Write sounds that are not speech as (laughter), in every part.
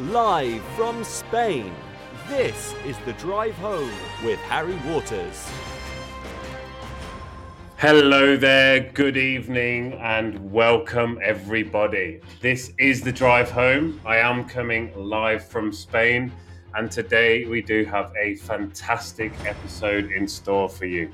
Live from Spain, this is The Drive Home with Harry Waters. Hello there, good evening, and welcome everybody. This is The Drive Home. I am coming live from Spain, and today we do have a fantastic episode in store for you.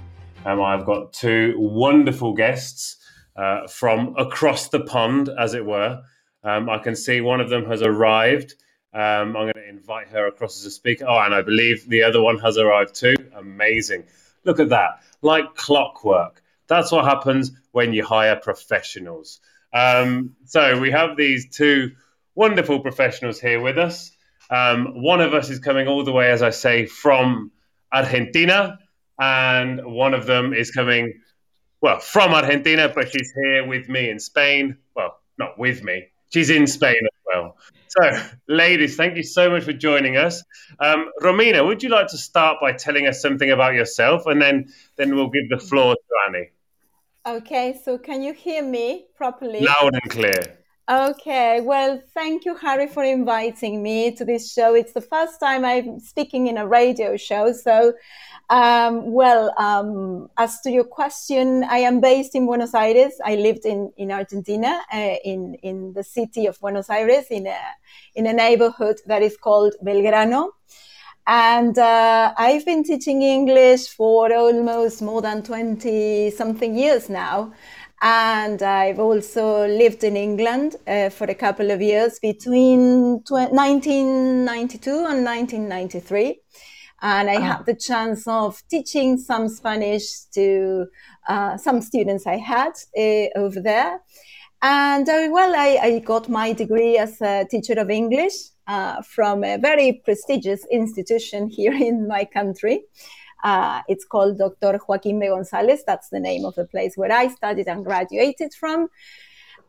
Um, I've got two wonderful guests uh, from across the pond, as it were. Um, I can see one of them has arrived. Um, I'm going to invite her across as a speaker. Oh, and I believe the other one has arrived too. Amazing. Look at that. Like clockwork. That's what happens when you hire professionals. Um, so we have these two wonderful professionals here with us. Um, one of us is coming all the way, as I say, from Argentina, and one of them is coming, well, from Argentina, but she's here with me in Spain. Well, not with me, she's in Spain well. So, ladies, thank you so much for joining us. Um, Romina, would you like to start by telling us something about yourself, and then then we'll give the floor to Annie. Okay, so can you hear me properly? Loud and clear. Okay, well, thank you, Harry, for inviting me to this show. It's the first time I'm speaking in a radio show. So, um, well, um, as to your question, I am based in Buenos Aires. I lived in, in Argentina, uh, in, in the city of Buenos Aires, in a, in a neighborhood that is called Belgrano. And uh, I've been teaching English for almost more than 20 something years now. And I've also lived in England uh, for a couple of years between 1992 and 1993. And I had the chance of teaching some Spanish to uh, some students I had uh, over there. And uh, well, I, I, got my degree as a teacher of English uh, from a very prestigious institution (laughs) here in my country. Uh, it's called Dr. Joaquin B. Gonzalez. That's the name of the place where I studied and graduated from.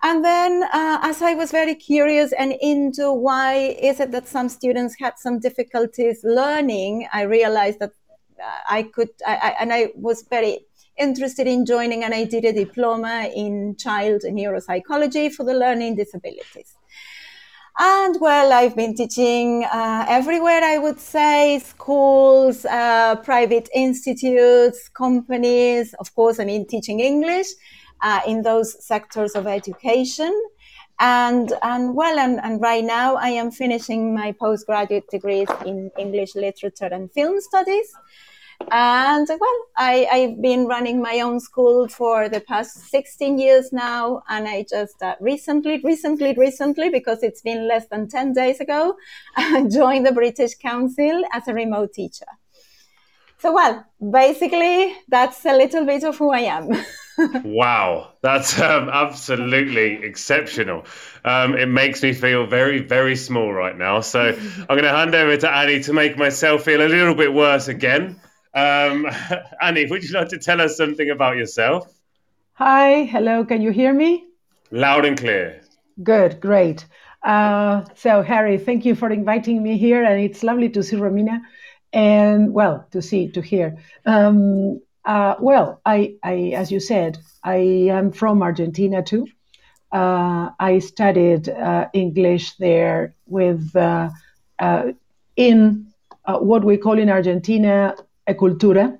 And then, uh, as I was very curious and into why is it that some students had some difficulties learning, I realized that uh, I could, I, I, and I was very interested in joining, and I did a diploma in child neuropsychology for the learning disabilities. And well, I've been teaching uh, everywhere, I would say schools, uh, private institutes, companies. Of course, I mean teaching English uh, in those sectors of education. And, and well, and, and right now I am finishing my postgraduate degrees in English literature and film studies. And well, I, I've been running my own school for the past 16 years now. And I just uh, recently, recently, recently, because it's been less than 10 days ago, (laughs) joined the British Council as a remote teacher. So, well, basically, that's a little bit of who I am. (laughs) wow, that's um, absolutely exceptional. Um, it makes me feel very, very small right now. So, (laughs) I'm going to hand over to Annie to make myself feel a little bit worse again. Um, (laughs) Annie, would you like to tell us something about yourself? Hi, hello, can you hear me? Loud and clear. Good, great. Uh, so, Harry, thank you for inviting me here, and it's lovely to see Romina, and well, to see, to hear. Um, uh, well, I, I, as you said, I am from Argentina too. Uh, I studied uh, English there with uh, uh, in what we call in Argentina a cultura,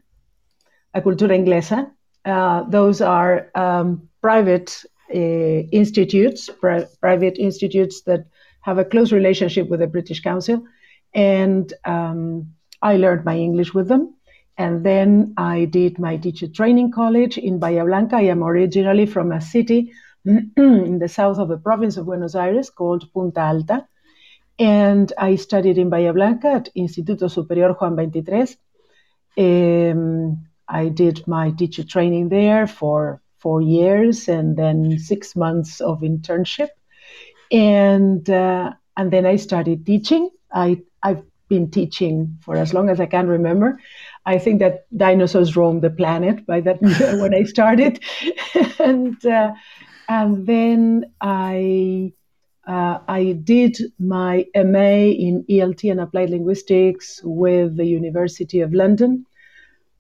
a cultura inglesa. Uh, those are um, private uh, institutes, pri- private institutes that have a close relationship with the British Council, and um, I learned my English with them. And then I did my teacher training college in Bahia Blanca. I am originally from a city (clears throat) in the south of the province of Buenos Aires called Punta Alta. And I studied in Bahia Blanca at Instituto Superior Juan 23 um, I did my teacher training there for four years and then six months of internship. And, uh, and then I started teaching. I, I've been teaching for as long as I can remember. I think that dinosaurs roamed the planet by that (laughs) when I started. (laughs) and, uh, and then I uh, I did my MA in ELT and Applied Linguistics with the University of London.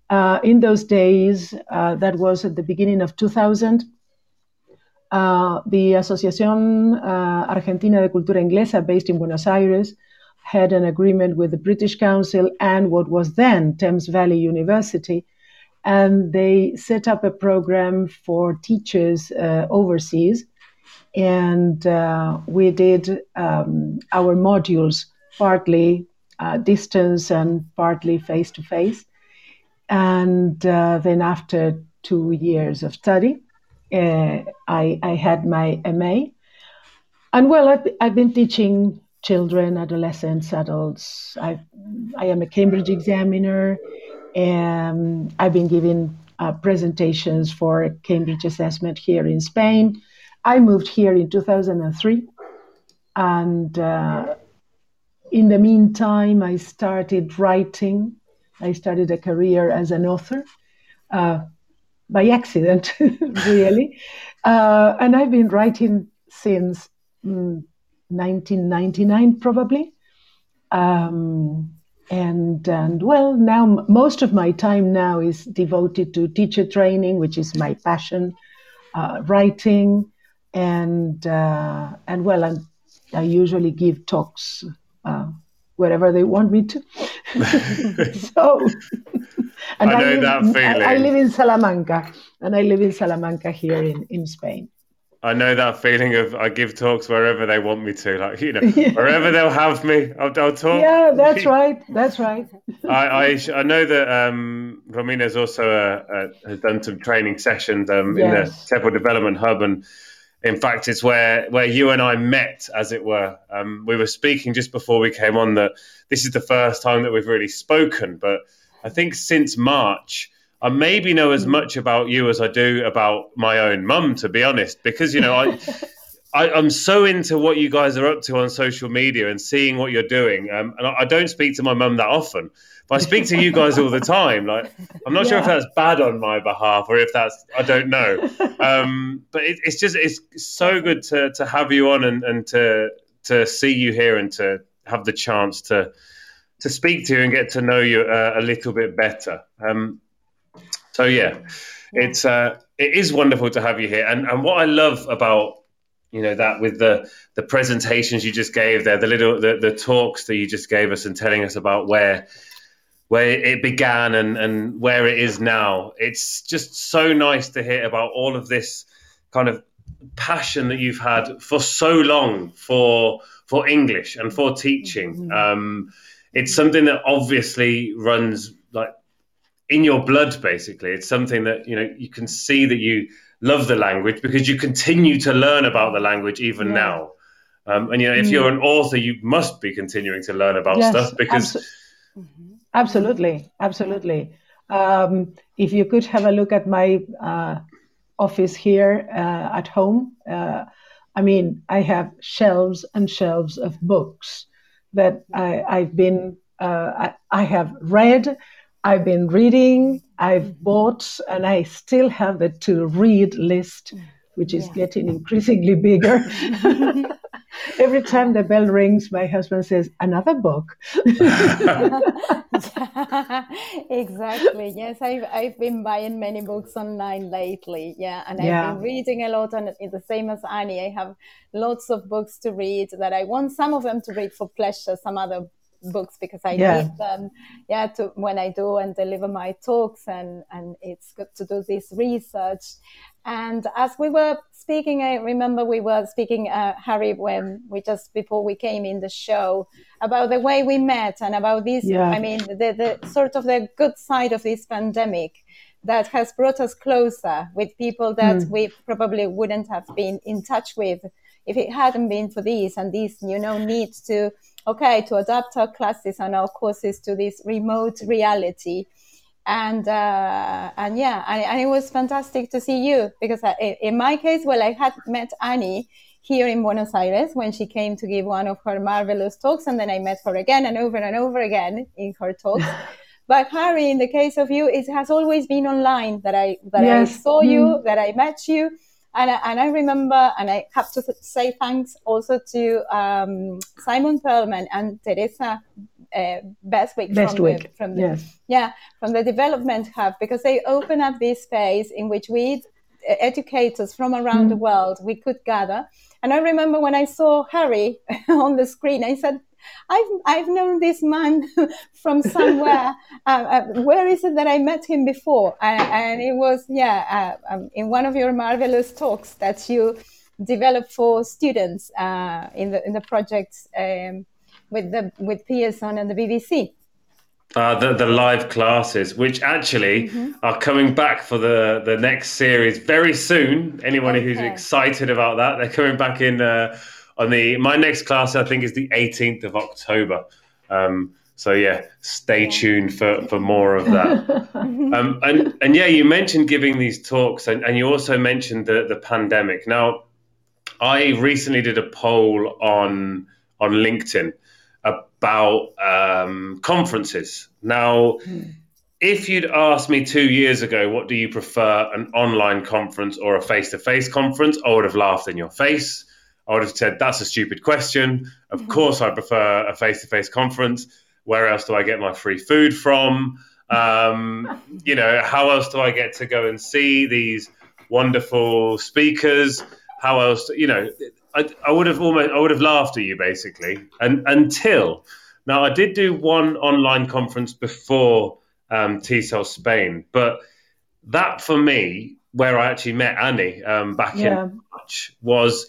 Uh, in those days, uh, that was at the beginning of 2000, uh, the Asociación uh, Argentina de Cultura Inglesa, based in Buenos Aires, had an agreement with the British Council and what was then Thames Valley University. And they set up a program for teachers uh, overseas. And uh, we did um, our modules partly uh, distance and partly face to face. And uh, then, after two years of study, uh, I, I had my MA. And well, I've, I've been teaching children, adolescents, adults. i I am a Cambridge examiner, and I've been giving uh, presentations for Cambridge assessment here in Spain. I moved here in 2003, and uh, in the meantime, I started writing. I started a career as an author uh, by accident, (laughs) really, uh, and I've been writing since. Mm, 1999 probably. Um, and and well, now most of my time now is devoted to teacher training, which is my passion, uh, writing, and uh, and well, I'm, I usually give talks uh, wherever they want me to. (laughs) (laughs) so, I know I live, that feeling. I, I live in Salamanca, and I live in Salamanca here in in Spain. I know that feeling of I give talks wherever they want me to, like you know, yeah. (laughs) wherever they'll have me, I'll, I'll talk. Yeah, that's right. That's right. I, I, I know that um, Romina's also uh, uh, has done some training sessions um, yes. in the TEFL Development Hub, and in fact, it's where where you and I met, as it were. Um, we were speaking just before we came on that this is the first time that we've really spoken, but I think since March I maybe know as much about you as I do about my own mum, to be honest, because you know I. (laughs) I, am so into what you guys are up to on social media and seeing what you're doing. Um, and I, I, don't speak to my mum that often, but I speak to you guys all the time. Like, I'm not yeah. sure if that's bad on my behalf or if that's I don't know. (laughs) Um, but it, it's just it's so good to to have you on and, and to to see you here and to have the chance to to speak to you and get to know you uh, a little bit better. Um, so yeah, it's uh, it is wonderful to have you here, and and what I love about you know that with the the presentations you just gave there, the little the, the talks that you just gave us, and telling us about where where it began and and where it is now. It's just so nice to hear about all of this kind of passion that you've had for so long for for English and for teaching. Mm-hmm. Um, it's something that obviously runs like in your blood basically it's something that you know you can see that you love the language because you continue to learn about the language even yeah. now um, and you know if mm. you're an author you must be continuing to learn about yes, stuff because abso- absolutely absolutely um, if you could have a look at my uh, office here uh, at home uh, i mean i have shelves and shelves of books that I, have been uh, I, I have read I've been reading, I've mm-hmm. bought, and I still have the to read list, which is yeah. getting increasingly bigger. (laughs) Every time the bell rings, my husband says, Another book. (laughs) exactly. Yes, I've, I've been buying many books online lately. Yeah. And I've yeah. been reading a lot. And it's the same as Annie. I have lots of books to read that I want some of them to read for pleasure, some other books because I yeah. need them, yeah, to when I do and deliver my talks, and and it's good to do this research. And as we were speaking, I remember we were speaking, uh, Harry, when we just before we came in the show about the way we met and about this. Yeah. I mean, the, the sort of the good side of this pandemic that has brought us closer with people that mm. we probably wouldn't have been in touch with if it hadn't been for this and this, you know, need to okay, to adapt our classes and our courses to this remote reality. And, uh, and yeah, and, and, it was fantastic to see you because I, in my case, well, I had met Annie here in Buenos Aires when she came to give one of her marvelous talks. And then I met her again and over and over again in her talks. (laughs) but Harry, in the case of you, it has always been online that I, that yes. I saw you, mm. that I met you and I, and I remember, and I have to say thanks also to um, Simon Perlman and Teresa uh, Bestwick, Bestwick. From, the, from the, yes. yeah from the development hub because they open up this space in which we educators from around mm. the world, we could gather. And I remember when I saw Harry (laughs) on the screen, I said, I've, I've known this man (laughs) from somewhere. (laughs) uh, uh, where is it that I met him before? And, and it was, yeah, uh, um, in one of your marvelous talks that you developed for students uh, in the in the project um, with the with Pearson and the BBC. Uh, the, the live classes, which actually mm-hmm. are coming back for the, the next series very soon. Anyone okay. who's excited about that, they're coming back in uh, on the my next class. I think is the 18th of October. Um, so yeah, stay tuned for, for more of that. (laughs) um, and and yeah, you mentioned giving these talks, and, and you also mentioned the the pandemic. Now, I recently did a poll on on LinkedIn about um, conferences. Now, mm. if you'd asked me two years ago, what do you prefer, an online conference or a face to face conference, I would have laughed in your face. I would have said, that's a stupid question. Of mm-hmm. course, I prefer a face to face conference. Where else do I get my free food from? Um, (laughs) you know, how else do I get to go and see these wonderful speakers? How else, you know, I, I would have almost I would have laughed at you basically, and until now I did do one online conference before um, TESOL Spain, but that for me, where I actually met Annie um, back yeah. in March, was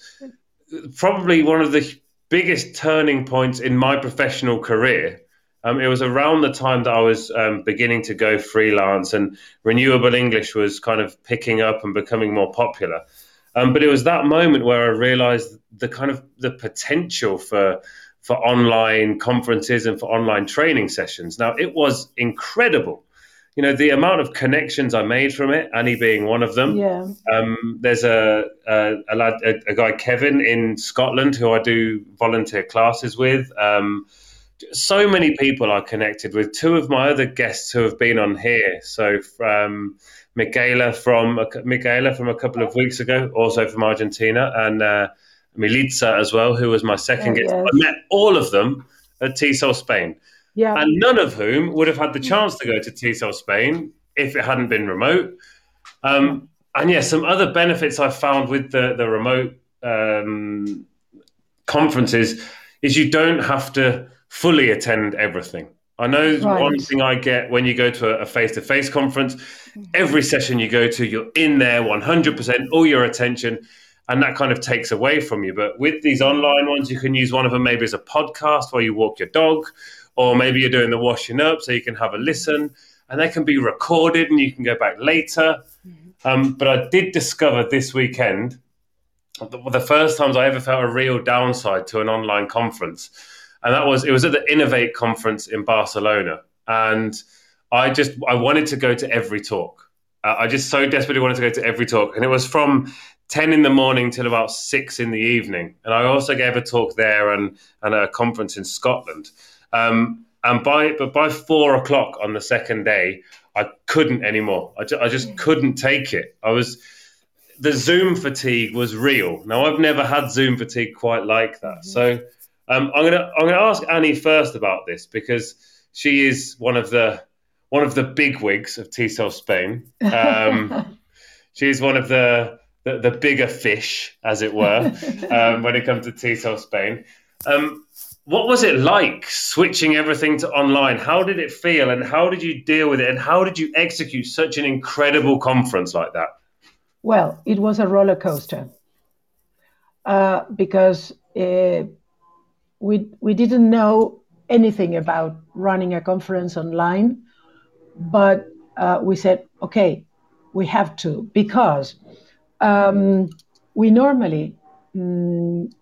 probably one of the biggest turning points in my professional career. Um, it was around the time that I was um, beginning to go freelance, and renewable English was kind of picking up and becoming more popular. Um, but it was that moment where I realized the kind of the potential for for online conferences and for online training sessions. Now it was incredible. You know the amount of connections I made from it. Annie being one of them. Yeah. Um, there's a a, a, lad, a a, guy Kevin in Scotland who I do volunteer classes with. Um, so many people I connected with. Two of my other guests who have been on here. So from Michaela from Michaela from a couple of weeks ago, also from Argentina, and uh, Milica as well, who was my second guest. Yes. I met all of them at TESOL Spain, yeah. and none of whom would have had the chance to go to TESOL Spain if it hadn't been remote. Um, and yeah, some other benefits I found with the the remote um, conferences is you don't have to fully attend everything. I know right. one thing I get when you go to a face to face conference, every session you go to, you're in there 100%, all your attention, and that kind of takes away from you. But with these online ones, you can use one of them maybe as a podcast while you walk your dog, or maybe you're doing the washing up so you can have a listen, and they can be recorded and you can go back later. Mm-hmm. Um, but I did discover this weekend the, the first times I ever felt a real downside to an online conference and that was it was at the Innovate conference in Barcelona, and I just I wanted to go to every talk. Uh, I just so desperately wanted to go to every talk, and it was from ten in the morning till about six in the evening. And I also gave a talk there and and a conference in Scotland. Um, and by but by four o'clock on the second day, I couldn't anymore. I, ju- I just couldn't take it. I was the Zoom fatigue was real. Now I've never had Zoom fatigue quite like that. Mm-hmm. So um, I'm gonna I'm gonna ask Annie first about this because she is one of the one of the big wigs of TESOL Spain. Um, (laughs) she's one of the, the, the bigger fish, as it were, (laughs) um, when it comes to TESOL Spain. Um, what was it like switching everything to online? How did it feel, and how did you deal with it, and how did you execute such an incredible conference like that? Well, it was a roller coaster uh, because. Uh, we we didn't know anything about running a conference online, but uh, we said, okay, we have to because um, we normally mm,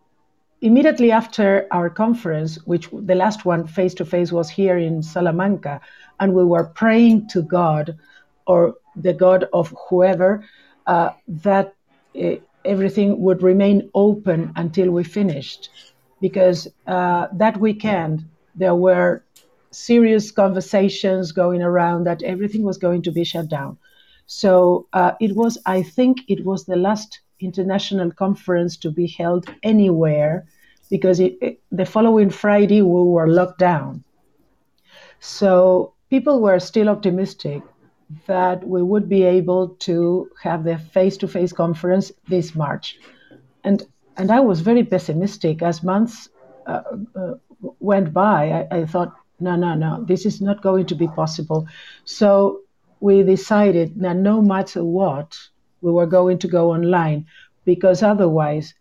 immediately after our conference, which the last one face to face was here in Salamanca, and we were praying to God or the God of whoever uh, that uh, everything would remain open until we finished because uh, that weekend there were serious conversations going around that everything was going to be shut down. So uh, it was, I think, it was the last international conference to be held anywhere because it, it, the following Friday we were locked down. So people were still optimistic, that we would be able to have the face-to-face conference this March, and and I was very pessimistic as months uh, uh, went by. I, I thought, no, no, no, this is not going to be possible. So we decided that no matter what, we were going to go online because otherwise,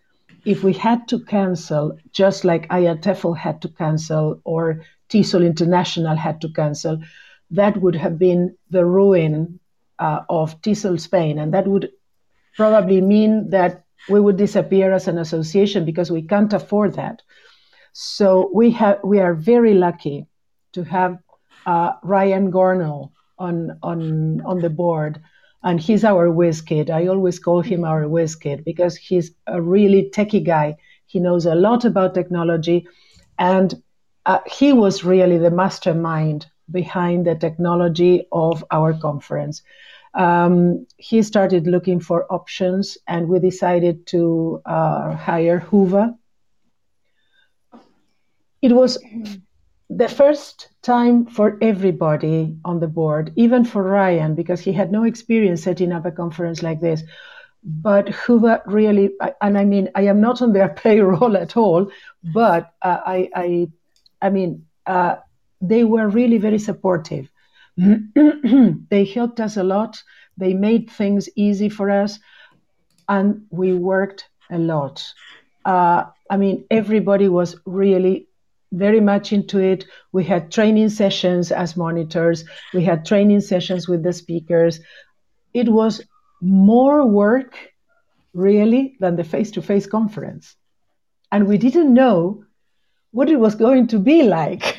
if we had to cancel, just like IATEFL had to cancel or TESOL International had to cancel, that would have been the ruin uh, of TESOL Spain. And that would probably mean that we would disappear as an association because we can't afford that. So we have we are very lucky to have uh, Ryan Gornall on on on the board, and he's our whiz kid. I always call him our whiz kid because he's a really techie guy. He knows a lot about technology, and uh, he was really the mastermind behind the technology of our conference. Um, he started looking for options, and we decided to uh, hire Whova. It was the first time for everybody on the board, even for Ryan, because he had no experience setting up a conference like this. But Whova really, and I mean, I am not on their (laughs) payroll at all, but uh, I, I, I mean, uh, they were really very supportive. (clears throat) they helped us a lot. They made things easy for us, and we worked a lot. Uh, I mean, everybody was really very much into it. We had training sessions as monitors, we had training sessions with the speakers. It was more work, really, than the face to face conference. And we didn't know what it was going to be like. (laughs)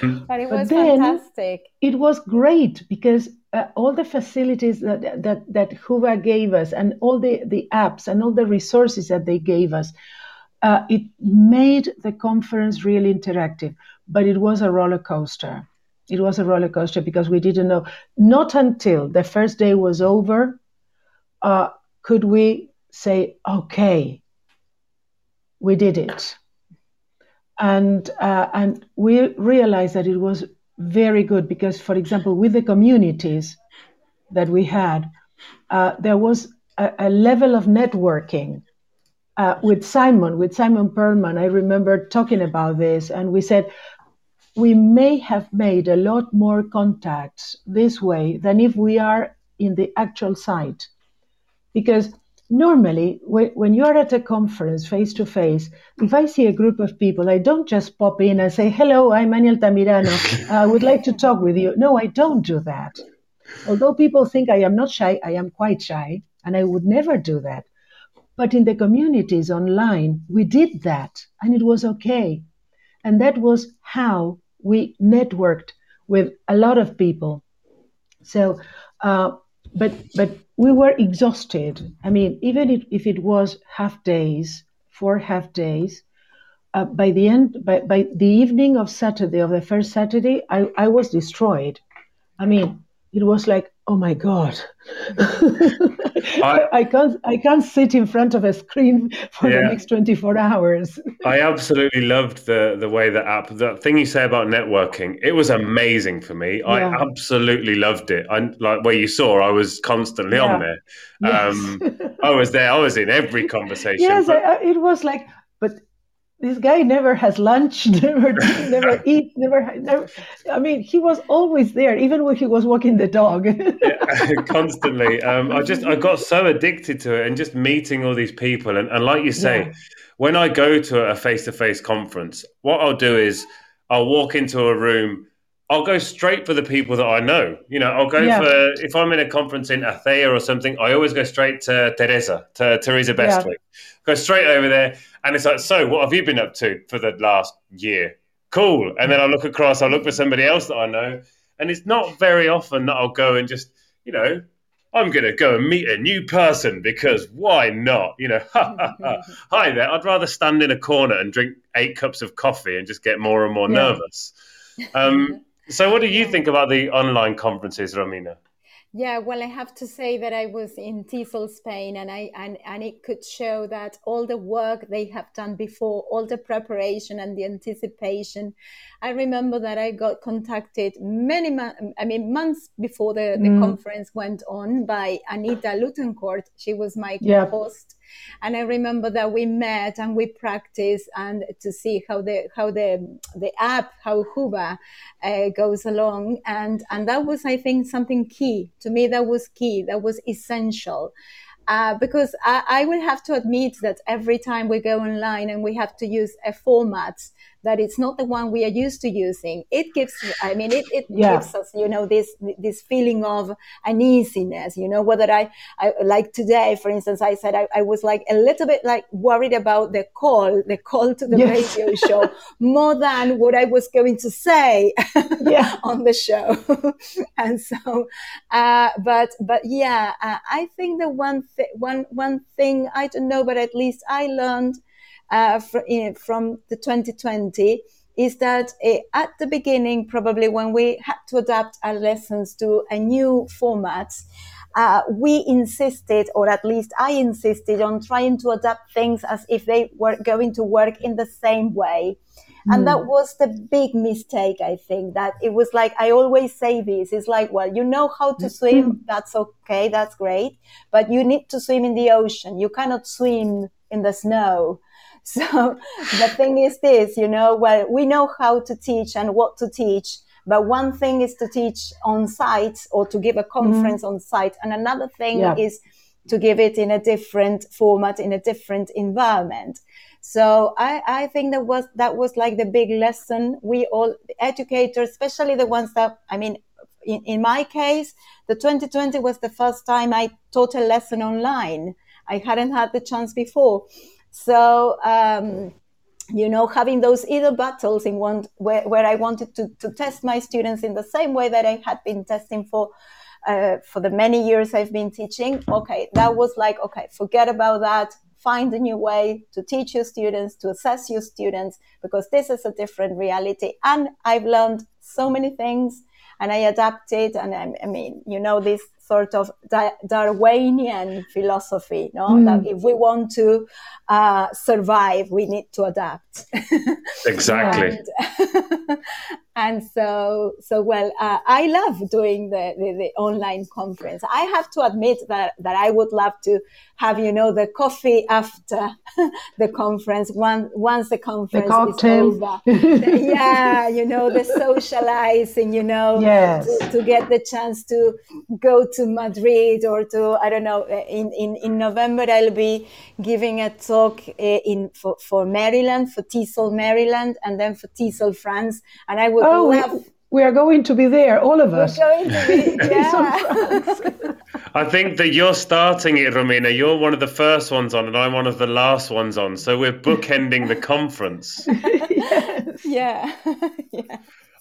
but it was but fantastic. It was great because uh, all the facilities that, that, that Whova gave us and all the, the apps and all the resources that they gave us uh, it made the conference really interactive, but it was a roller coaster. It was a roller coaster because we didn't know. Not until the first day was over uh, could we say, okay, we did it. And, uh, and we realized that it was very good because, for example, with the communities that we had, uh, there was a, a level of networking uh, with Simon, with Simon Perlman, I remember talking about this, and we said we may have made a lot more contacts this way than if we are in the actual site. Because normally, when you're at a conference face to face, if I see a group of people, I don't just pop in and say, Hello, I'm Annie Altamirano I would like to talk with you. No, I don't do that. Although people think I am not shy, I am quite shy, and I would never do that. But in the communities online, we did that and it was okay. And that was how we networked with a lot of people. So, uh, but but we were exhausted. I mean, even if, if it was half days, four half days, uh, by the end, by, by the evening of Saturday, of the first Saturday, I, I was destroyed. I mean, it was like, oh my god (laughs) I, I, can't i can't sit in front of a screen for yeah. the next 24 hours i absolutely loved the the way the app the thing you say about networking it was amazing for me yeah. i absolutely loved it i like where you saw i was constantly yeah. on there yes. um i was there i was in every (laughs) conversation yes but, I, it was like this guy never has lunch, (laughs) never (laughs) never eat, never, never. I mean, he was always there, even when he was walking the dog. yeah, (laughs) constantly. Um, I just I got so addicted to it, and just meeting all these people, and, and like you say, yeah. when I go to a face to face conference, what I'll do is I'll walk into a room. I'll go straight for the people that I know. You know, I'll go yeah. for if I'm in a conference in Athea or something. I always go straight to Teresa, to Teresa Bestwick. Go straight over there and it's like, so what have you been up to for the last year? Cool. And then I look across, I look for somebody else that I know. And it's not very often that I'll go and just, you know, I'm going to go and meet a new person because why not? You know, (laughs) hi there. I'd rather stand in a corner and drink eight cups of coffee and just get more and more yeah. nervous. Um, so, what do you think about the online conferences, Romina? Yeah, well, I have to say that I was in TESOL, Spain, and I and, and it could show that all the work they have done before, all the preparation and the anticipation. I remember that I got contacted many, I mean, months before the, the mm. conference went on by Anita Luttencourt. She was my yeah. host and I remember that we met and we practiced and to see how the how the the app how Whova uh, goes along. And and that was I think something key. To me that was key. That was essential. Uh, because I, I, will have to admit that every time we go online and we have to use a format that it's not the one we are used to using, it gives, I mean, it, it yeah. gives us, you know, this, this feeling of uneasiness, you know, whether I, I like today, for instance, I said I, I, was like a little bit like worried about the call, the call to the yes. radio show (laughs) more than what I was going to say yeah. (laughs) on the show. (laughs) and so, uh, but, but yeah, uh, I think the one, th- one, one thing, I don't know, but at least I learned uh, from the 2020 is that uh, at the beginning, probably when we had to adapt our lessons to a new format, uh, we insisted, or at least I insisted, on trying to adapt things as if they were going to work in the same way. Mm. And that was the big mistake, I think, that it was like, I always say this, it's like, well, you know how to swim, (laughs) that's okay, that's great, but you need to swim in the ocean. You cannot swim in the snow. (laughs) So the thing is this, you know, well, we know how to teach and what to teach, but one thing is to teach on site or to give a conference mm-hmm. on site, and another thing yeah. is to give it in a different format, in a different environment. So I, I think that was that was like the big lesson. We all educators, especially the ones that I mean, in, in my case, the 2020 was the first time I taught a lesson online. I hadn't had the chance before. So, um, you know, having those either battles in one where, where I wanted to, to test my students in the same way that I had been testing for uh, for the many years I've been teaching. Okay, that was like, okay, forget about that. Find a new way to teach your students, to assess your students, because this is a different reality. And I've learned so many things and I adapted. And I, I mean, you know, this sort of Darwinian philosophy, no? Mm. That if we want to uh, survive, we need to adapt. (laughs) exactly. and, (laughs) and, so, so well, uh, I love doing the, the, the, online conference. I have to admit that, that I would love to have, you know, the coffee after (laughs) the conference, one, once the conference the is over. (laughs) yeah, you know, the socializing, you know, yes. to, to get the chance to go to Madrid or to, I don't know, in, in, in November, I'll be giving a talk eh, in for, for Maryland, for TESOL Maryland, and then for TESOL France. And I would oh. We, we are going to be there, all of us. We're going to be, (laughs) yeah. I think that you're starting it, Romina. You're one of the first ones on, and I'm one of the last ones on. So we're bookending the conference. (laughs) yes. Yeah. (laughs) yeah.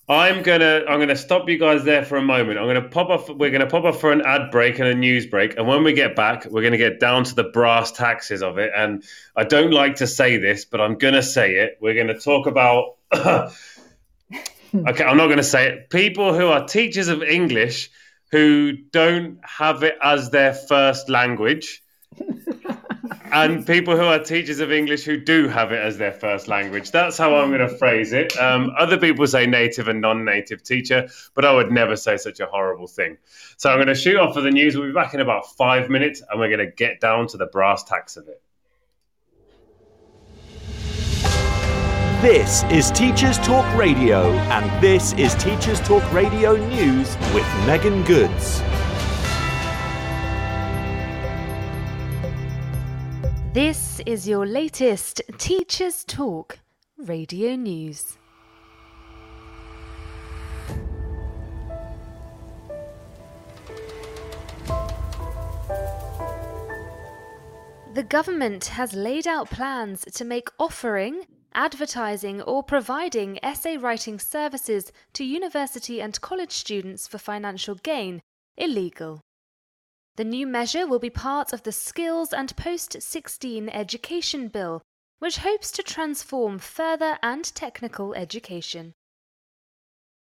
I'm gonna I'm gonna stop you guys there for a moment. I'm gonna pop off. We're gonna pop off for an ad break and a news break, and when we get back, we're gonna get down to the brass taxes of it. And I don't like to say this, but I'm gonna say it. We're gonna talk about. (clears throat) okay, I'm not gonna say it. People who are teachers of English who don't have it as their first language (laughs) and people who are teachers of English who do have it as their first language. That's how I'm going to phrase it. Um, other people say native and non native teacher, but I would never say such a horrible thing. So I'm going to shoot off for the news. We'll be back in about five minutes and we're going to get down to the brass tacks of it. This is Teachers Talk Radio, and this is Teachers Talk Radio News with Megan Goods. This is your latest Teachers Talk radio news. The government has laid out plans to make offering, advertising, or providing essay writing services to university and college students for financial gain illegal. The new measure will be part of the Skills and Post 16 Education Bill, which hopes to transform further and technical education.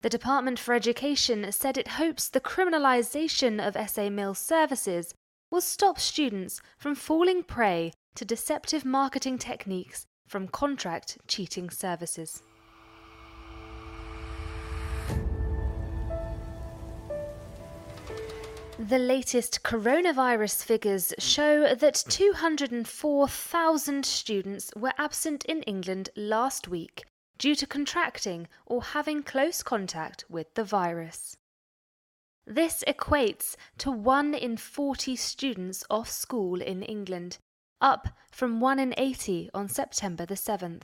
The Department for Education said it hopes the criminalisation of essay mill services will stop students from falling prey to deceptive marketing techniques from contract cheating services. The latest coronavirus figures show that 204,000 students were absent in England last week due to contracting or having close contact with the virus. This equates to 1 in 40 students off school in England, up from 1 in 80 on September the 7th.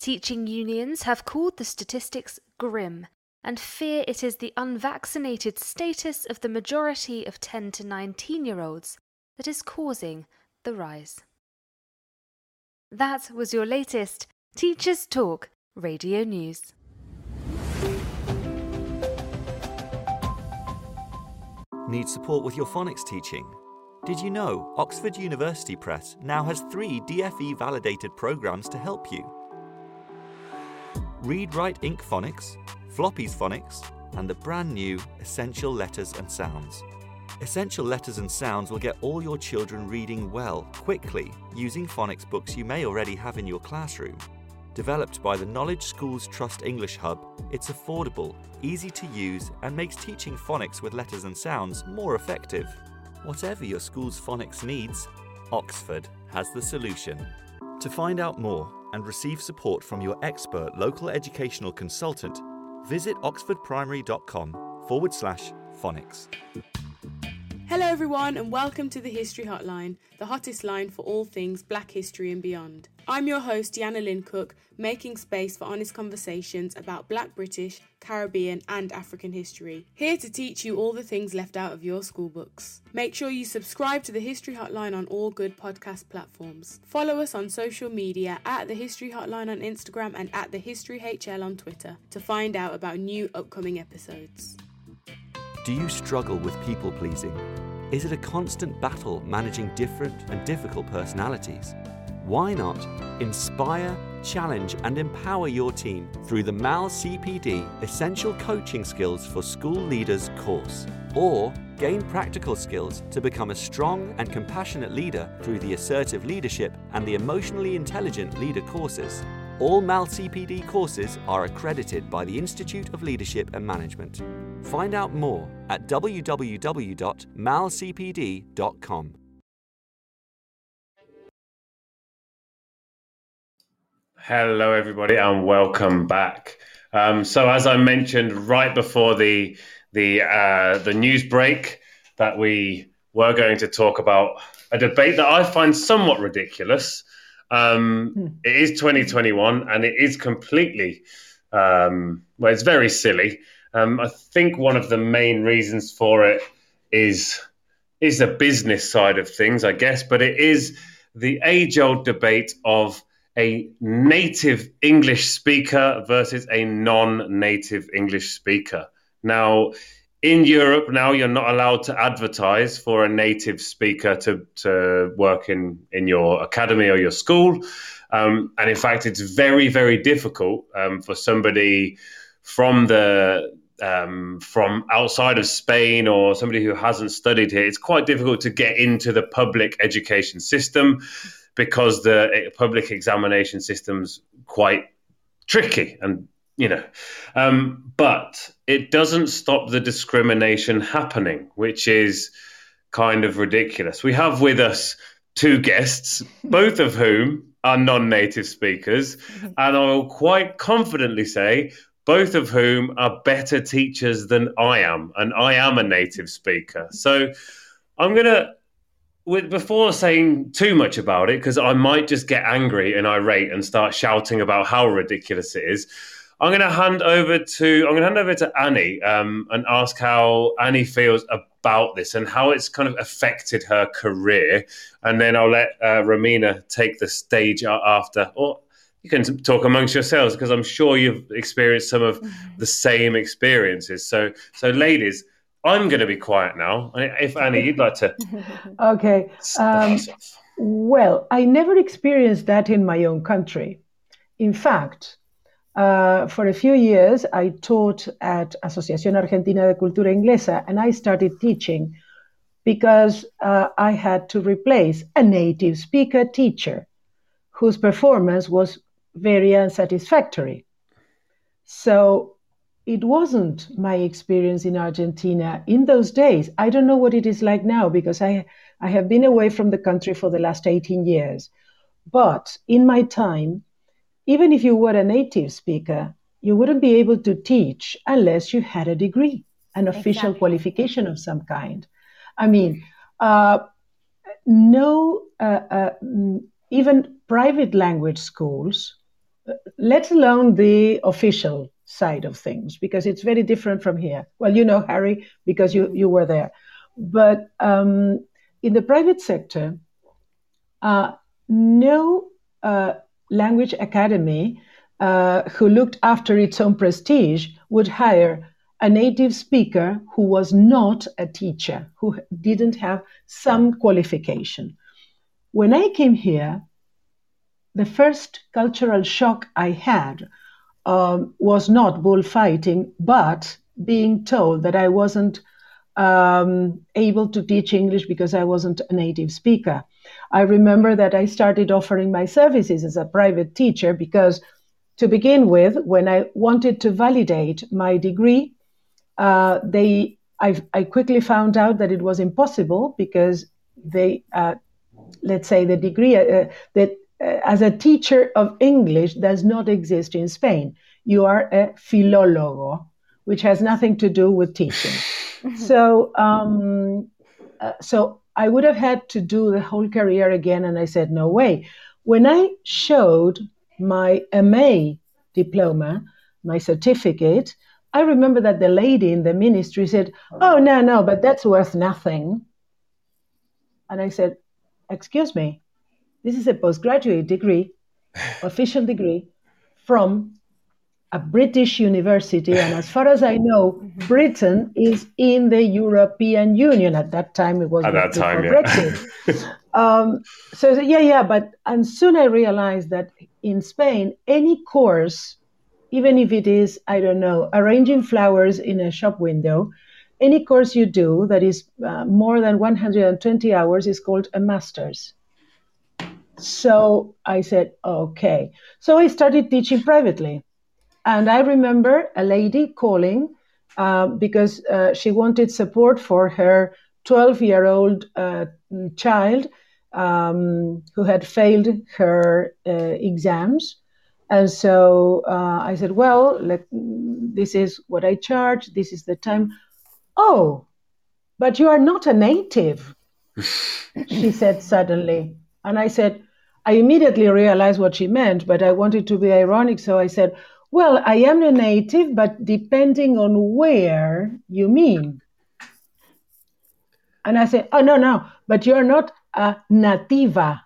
Teaching unions have called the statistics grim and fear it is the unvaccinated status of the majority of 10 to 19 year olds that is causing the rise. That was your latest Teachers Talk radio news. Need support with your phonics teaching? Did you know Oxford University Press now has three DFE validated programs to help you? Read Write Inc. Phonics, Floppy's Phonics, and the brand new Essential Letters and Sounds. Essential Letters and Sounds will get all your children reading well, quickly, using phonics books you may already have in your classroom. Developed by the Knowledge Schools Trust English Hub, it's affordable, easy to use, and makes teaching phonics with letters and sounds more effective. Whatever your school's phonics needs, Oxford has the solution. To find out more and receive support from your expert local educational consultant, visit oxfordprimary.com forward slash phonics. Hello, everyone, and welcome to the History Hotline, the hottest line for all things black history and beyond. I'm your host, Deanna Lynn Cook, making space for honest conversations about black British, Caribbean, and African history. Here to teach you all the things left out of your school books. Make sure you subscribe to the History Hotline on all good podcast platforms. Follow us on social media at the History Hotline on Instagram and at the History HL on Twitter to find out about new upcoming episodes. Do you struggle with people pleasing? Is it a constant battle managing different and difficult personalities? Why not inspire, challenge, and empower your team through the MAL CPD Essential Coaching Skills for School Leaders course? Or gain practical skills to become a strong and compassionate leader through the Assertive Leadership and the Emotionally Intelligent Leader courses? All MAL CPD courses are accredited by the Institute of Leadership and Management. Find out more at www.malcpd.com. Hello, everybody, and welcome back. Um, so, as I mentioned right before the the uh, the news break, that we were going to talk about a debate that I find somewhat ridiculous. Um, hmm. It is 2021, and it is completely um, well, it's very silly. Um, I think one of the main reasons for it is is the business side of things, I guess, but it is the age old debate of a native English speaker versus a non native English speaker. Now, in Europe, now you're not allowed to advertise for a native speaker to, to work in, in your academy or your school. Um, and in fact, it's very, very difficult um, for somebody from the um, from outside of Spain or somebody who hasn't studied here. It's quite difficult to get into the public education system because the public examination system's quite tricky and you know um, but it doesn't stop the discrimination happening which is kind of ridiculous. We have with us two guests (laughs) both of whom are non-native speakers (laughs) and i will quite confidently say both of whom are better teachers than i am and i am a native speaker. So i'm going to with, before saying too much about it, because I might just get angry and irate and start shouting about how ridiculous it is. I'm going to hand over to I'm going to hand over to Annie um, and ask how Annie feels about this and how it's kind of affected her career, and then I'll let uh, Romina take the stage after. Or you can talk amongst yourselves because I'm sure you've experienced some of the same experiences. So, so ladies, I'm going to be quiet now. If Annie, you'd like to. (laughs) okay. Um, well, I never experienced that in my own country. In fact, uh, for a few years, I taught at Asociación Argentina de Cultura Inglesa, and I started teaching because uh, I had to replace a native speaker teacher whose performance was very unsatisfactory. So it wasn't my experience in Argentina in those days. I don't know what it is like now because I, I have been away from the country for the last 18 years. But in my time, even if you were a native speaker, you wouldn't be able to teach unless you had a degree, an official exactly. qualification of some kind. I mean, uh, no, uh, uh, even private language schools, let alone the official side of things, because it's very different from here. Well, you know, Harry, because you, you were there. But um, in the private sector, uh, no uh, language academy uh, who looked after its own prestige would hire a native speaker who was not a teacher, who didn't have some qualification. When I came here, the first cultural shock I had um, was not bullfighting, but being told that I wasn't um, able to teach English because I wasn't a native speaker. I remember that I started offering my services as a private teacher because, to begin with, when I wanted to validate my degree, uh, they I, I, quickly found out that it was impossible because they, uh, let's say, the degree uh, that as a teacher of English does not exist in Spain. You are a filólogo, which has nothing to do with teaching. (laughs) so, um, uh, so I would have had to do the whole career again, and I said, no way. When I showed my MA diploma, my certificate, I remember that the lady in the ministry said, Oh, no, no, but that's worth nothing. And I said, Excuse me, this is a postgraduate degree, (sighs) official degree from a British university. And as far as I know, Britain is in the European Union. At that time, it was at that time, yeah. Brexit. (laughs) um, so, yeah, yeah. But and soon I realized that in Spain, any course even if it is, I don't know, arranging flowers in a shop window, any course you do that is uh, more than 120 hours is called a master's. So I said, okay. So I started teaching privately. And I remember a lady calling uh, because uh, she wanted support for her 12 year old uh, child um, who had failed her uh, exams and so uh, I said, well, let, this is what I charge. This is the time. Oh, but you are not a native, she said suddenly. And I said, I immediately realized what she meant, but I wanted to be ironic. So I said, well, I am a native, but depending on where you mean. And I said, oh, no, no, but you're not a nativa,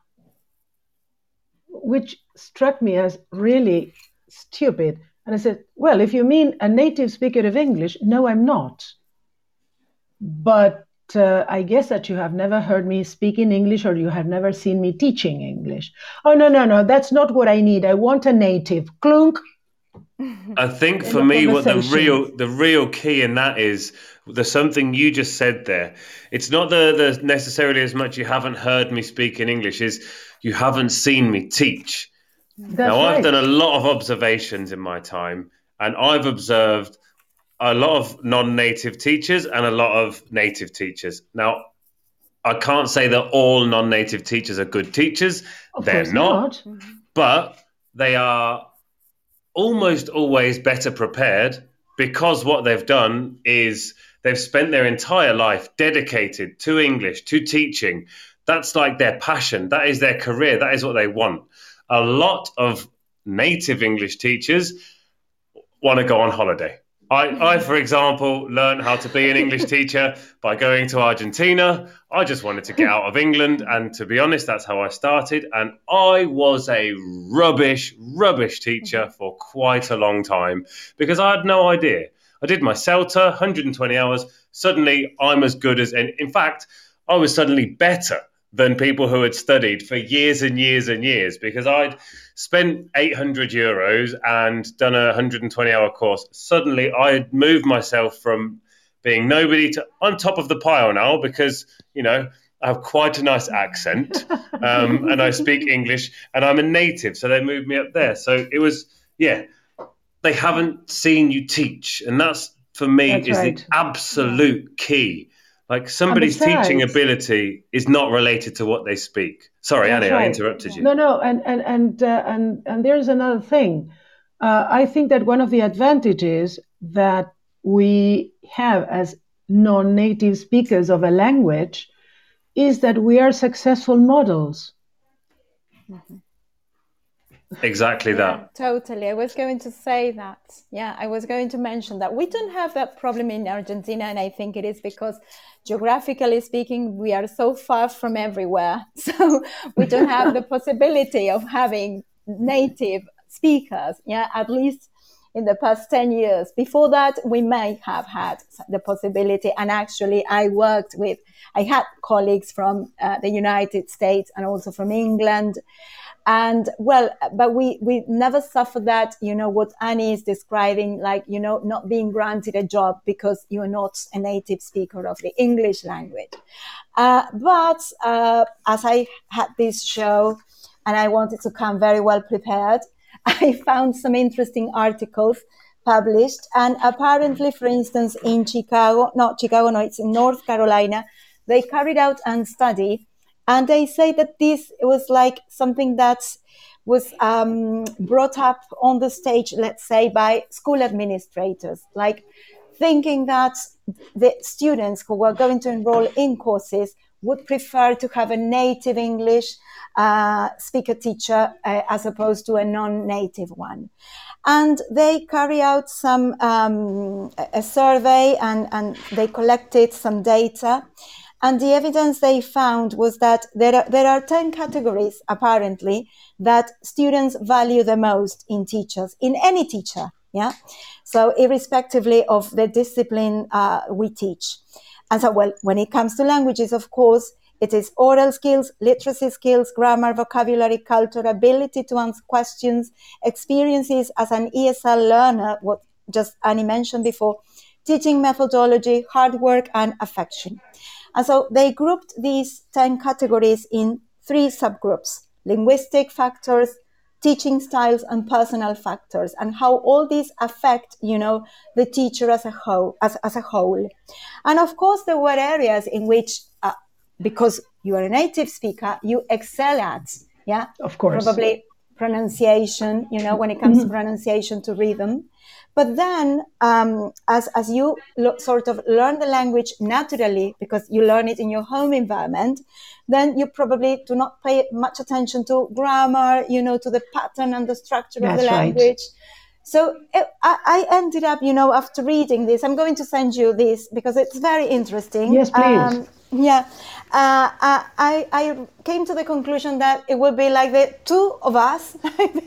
which struck me as really stupid. And I said, Well, if you mean a native speaker of English, no, I'm not. But uh, I guess that you have never heard me speak in English or you have never seen me teaching English. Oh, no, no, no, that's not what I need. I want a native. Clunk. I think for me, what the real the real key in that is there's something you just said there. It's not the, the necessarily as much you haven't heard me speak in English is you haven't seen me teach. That's now, right. I've done a lot of observations in my time, and I've observed a lot of non native teachers and a lot of native teachers. Now, I can't say that all non native teachers are good teachers, of they're not, not, but they are almost always better prepared because what they've done is they've spent their entire life dedicated to English, to teaching. That's like their passion, that is their career, that is what they want a lot of native English teachers want to go on holiday. I, I, for example, learned how to be an English teacher by going to Argentina. I just wanted to get out of England. And to be honest, that's how I started. And I was a rubbish, rubbish teacher for quite a long time because I had no idea. I did my CELTA, 120 hours. Suddenly, I'm as good as, in fact, I was suddenly better than people who had studied for years and years and years because I'd spent 800 euros and done a 120 hour course. Suddenly, I had moved myself from being nobody to on top of the pile now because, you know, I have quite a nice accent (laughs) um, and I speak English and I'm a native. So they moved me up there. So it was, yeah, they haven't seen you teach. And that's for me that's is right. the absolute key. Like somebody's besides, teaching ability is not related to what they speak. Sorry, Annie, right. I interrupted you. No, no, and and and uh, and and there's another thing. Uh, I think that one of the advantages that we have as non-native speakers of a language is that we are successful models. Mm-hmm. Exactly yeah, that. Totally. I was going to say that. Yeah, I was going to mention that we don't have that problem in Argentina, and I think it is because geographically speaking, we are so far from everywhere. (laughs) So we don't have the (laughs) possibility of having native speakers. Yeah, at least in the past 10 years. Before that, we may have had the possibility. And actually, I worked with, I had colleagues from uh, the United States and also from England. And well, but we, we never suffered that, you know, what Annie is describing, like, you know, not being granted a job because you're not a native speaker of the English language. Uh, but uh, as I had this show and I wanted to come very well prepared, (laughs) I found some interesting articles published. And apparently, for instance, in Chicago, not Chicago, no, it's in North Carolina, they carried out a study and they say that this was like something that was um, brought up on the stage, let's say, by school administrators, like thinking that the students who were going to enroll in courses would prefer to have a native English uh, speaker teacher uh, as opposed to a non-native one. And they carry out some um, a survey and, and they collected some data. And the evidence they found was that there are, there are 10 categories, apparently, that students value the most in teachers, in any teacher. Yeah. So, irrespectively of the discipline uh, we teach. And so, well, when it comes to languages, of course, it is oral skills, literacy skills, grammar, vocabulary, culture, ability to answer questions, experiences as an ESL learner, what just Annie mentioned before, teaching methodology, hard work, and affection. And so they grouped these 10 categories in three subgroups linguistic factors, teaching styles, and personal factors, and how all these affect, you know, the teacher as a whole. As, as a whole. And of course, there were areas in which uh, because you are a native speaker, you excel at. Yeah, of course. Probably pronunciation. You know, when it comes mm-hmm. to pronunciation to rhythm. But then, um, as as you lo- sort of learn the language naturally because you learn it in your home environment, then you probably do not pay much attention to grammar. You know, to the pattern and the structure That's of the language. Right. So it, I, I, ended up, you know, after reading this, I'm going to send you this because it's very interesting. Yes, please. Um, yeah, uh, uh, I, I came to the conclusion that it would be like the two of us,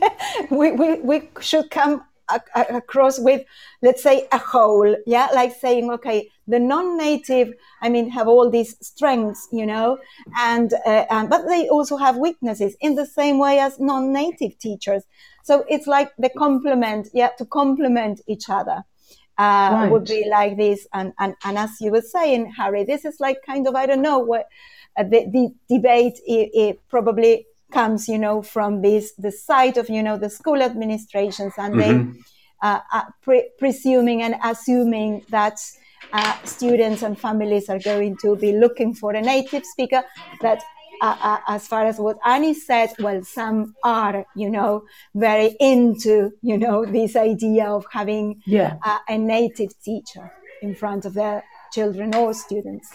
(laughs) we, we, we should come across with, let's say, a whole. Yeah, like saying, okay, the non-native, I mean, have all these strengths, you know, and, uh, and but they also have weaknesses in the same way as non-native teachers. So it's like the complement, yeah, to complement each other uh, right. would be like this. And, and, and as you were saying, Harry, this is like kind of, I don't know what uh, the, the debate, it, it, probably comes, you know, from this, the side of, you know, the school administrations and mm-hmm. they, uh, uh, pre- presuming and assuming that uh, students and families are going to be looking for a native speaker that uh, uh, as far as what Annie said, well, some are, you know, very into, you know, this idea of having yeah. uh, a native teacher in front of their children or students.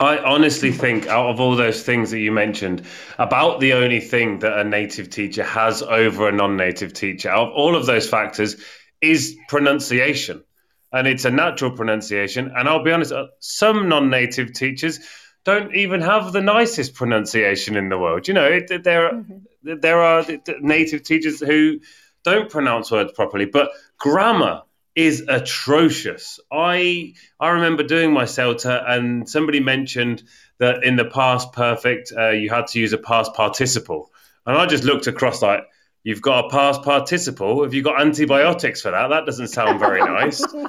I honestly think, out of all those things that you mentioned, about the only thing that a native teacher has over a non native teacher, out of all of those factors, is pronunciation. And it's a natural pronunciation. And I'll be honest, uh, some non native teachers don't even have the nicest pronunciation in the world. You know, it, there mm-hmm. there are native teachers who don't pronounce words properly, but grammar is atrocious. I I remember doing my CELTA, and somebody mentioned that in the past perfect uh, you had to use a past participle, and I just looked across like. You've got a past participle. Have you got antibiotics for that? That doesn't sound very (laughs) nice. you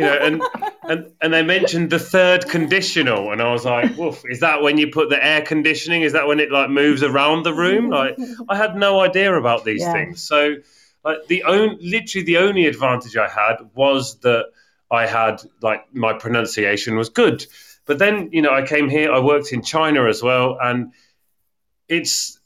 know, and and and they mentioned the third conditional, and I was like, "Woof! Is that when you put the air conditioning? Is that when it like moves around the room?" Like, I had no idea about these yeah. things. So, like the only, literally the only advantage I had was that I had like my pronunciation was good. But then, you know, I came here. I worked in China as well, and it's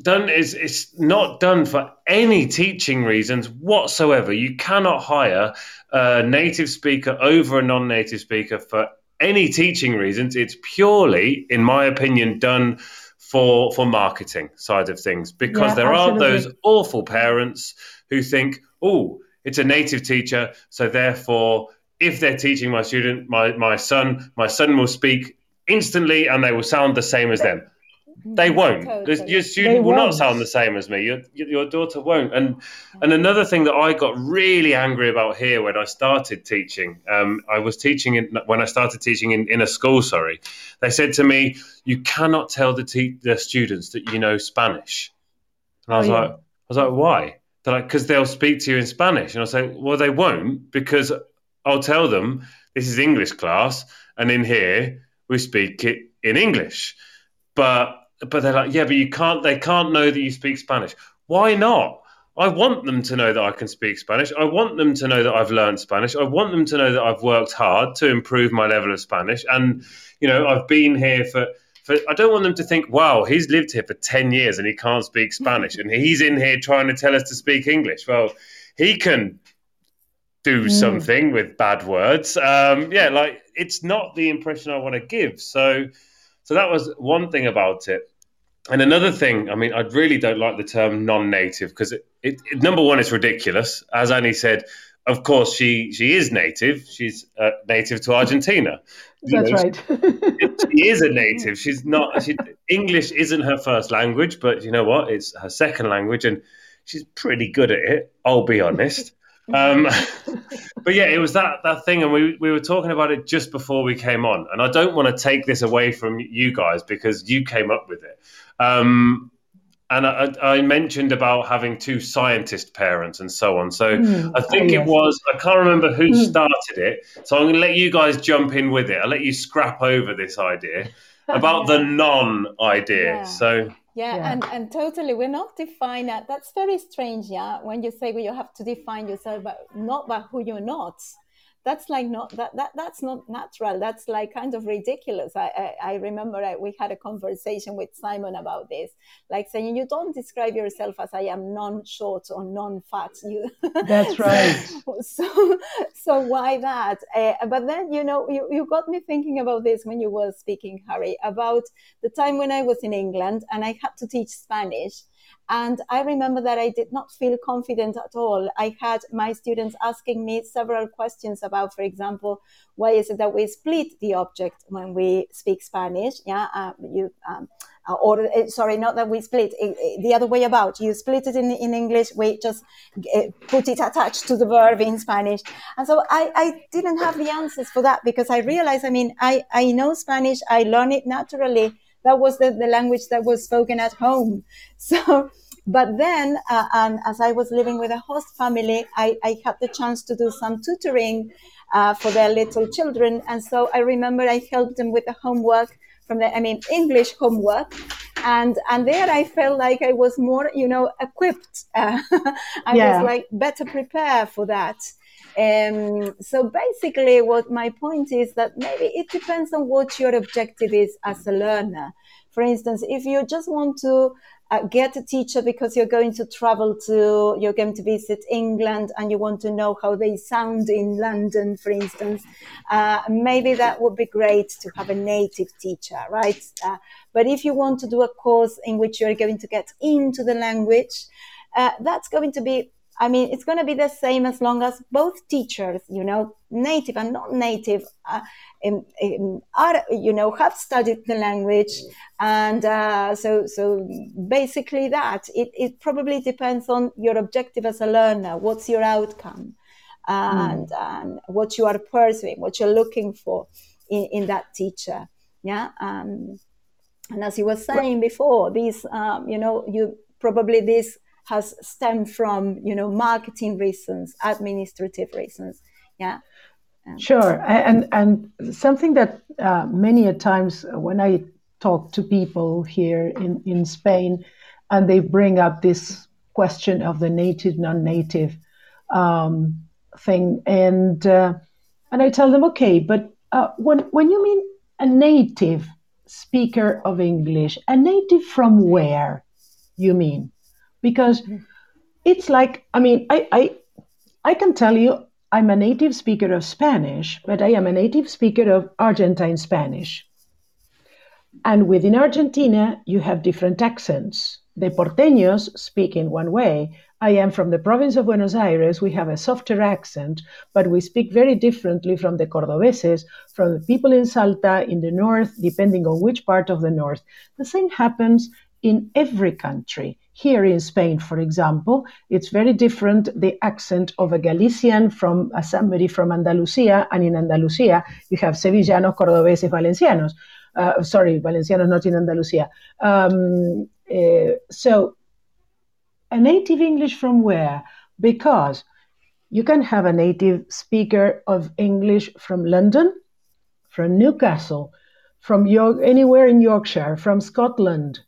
done is it's not done for any teaching reasons whatsoever. You cannot hire a native speaker over a non-native speaker for any teaching reasons. It's purely, in my opinion, done for for marketing side of things because yeah, there absolutely. are those awful parents who think, oh, it's a native teacher, so therefore, if they're teaching my student, my my son, my son will speak instantly and they will sound the same as them. They won't. Totally. Your student they will won't. not sound the same as me. Your your daughter won't. And and another thing that I got really angry about here when I started teaching, um, I was teaching in, when I started teaching in, in a school. Sorry, they said to me, "You cannot tell the te- the students that you know Spanish." And I was oh, like. I was like, why? They're like, because they'll speak to you in Spanish, and I'll say, well, they won't because I'll tell them this is English class, and in here we speak it in English. But but they're like, yeah, but you can't. They can't know that you speak Spanish. Why not? I want them to know that I can speak Spanish. I want them to know that I've learned Spanish. I want them to know that I've worked hard to improve my level of Spanish. And you know, I've been here for. For, I don't want them to think, wow, he's lived here for 10 years and he can't speak Spanish and he's in here trying to tell us to speak English. Well, he can do mm. something with bad words. Um, yeah, like it's not the impression I want to give. So, so that was one thing about it. And another thing, I mean, I really don't like the term non-native because it, it, it, number one, it's ridiculous. As Annie said, of course, she she is native. She's uh, native to Argentina. That's know, right. (laughs) she is a native. (laughs) She's not. She, English isn't her first language, but you know what? It's her second language, and she's pretty good at it. I'll be honest. (laughs) Um, but yeah, it was that that thing, and we we were talking about it just before we came on. And I don't want to take this away from you guys because you came up with it. Um, and I, I, mentioned about having two scientist parents and so on. So mm, I think oh, yes. it was, I can't remember who mm. started it. So I'm going to let you guys jump in with it. I'll let you scrap over this idea (laughs) about yeah. the non idea. Yeah. So yeah, yeah, and and totally we're not defined that that's very strange yeah when you say well you have to define yourself but not by who you're not that's like not that, that that's not natural. That's like kind of ridiculous. I i, I remember I, we had a conversation with simon about this like saying you don't describe yourself as i am non-short or non-fat. (laughs) You that's (laughs) right. so so why that? Uh, but then you know you, you got me thinking about this when you were speaking harry about the time when i was in england and i had to teach spanish and I remember that I did not feel confident at all. I had my students asking me several questions about, for example, why is it that we split the object when we speak Spanish? Yeah, uh, you. Um, uh, or uh, sorry, not that we split the other way about. You split it in, in English, we just uh, put it attached to the verb in Spanish. And so I, I didn't have the answers for that because I realized, I mean, I, I know Spanish, I learn it naturally that was the, the language that was spoken at home. (laughs) So, but then, uh, and as I was living with a host family, I, I had the chance to do some tutoring uh, for their little children. And so I remember I helped them with the homework from the, I mean, English homework. And, and there I felt like I was more, you know, equipped. Uh, (laughs) I yeah. was like better prepared for that. Um, so basically, what my point is that maybe it depends on what your objective is as a learner. For instance, if you just want to uh, get a teacher because you're going to travel to, you're going to visit England and you want to know how they sound in London, for instance, uh, maybe that would be great to have a native teacher, right? Uh, but if you want to do a course in which you're going to get into the language, uh, that's going to be I mean, it's going to be the same as long as both teachers, you know, native and non-native, uh, in, in, are, you know, have studied the language, and uh, so so basically that it, it probably depends on your objective as a learner. What's your outcome? and, mm. and what you are pursuing, what you're looking for in, in that teacher. Yeah. Um, and as you were saying before, these, um, you know, you probably this has stemmed from, you know, marketing reasons, administrative reasons. Yeah. Sure, and and something that uh, many a times when I talk to people here in in Spain, and they bring up this question of the native non-native um, thing, and uh, and I tell them, okay, but uh, when when you mean a native speaker of English, a native from where you mean? Because hmm. it's like, I mean, I I I can tell you I'm a native speaker of Spanish, but I am a native speaker of Argentine Spanish. And within Argentina, you have different accents. The porteños speak in one way. I am from the province of Buenos Aires. We have a softer accent, but we speak very differently from the Cordobeses, from the people in Salta in the north, depending on which part of the north. The same happens in every country. Here in Spain, for example, it's very different the accent of a Galician from a somebody from Andalusia, and in Andalusia you have Sevillanos, Cordobeses, Valencianos. Uh, sorry, Valencianos not in Andalusia. Um, uh, so, a native English from where? Because you can have a native speaker of English from London, from Newcastle, from York, anywhere in Yorkshire, from Scotland,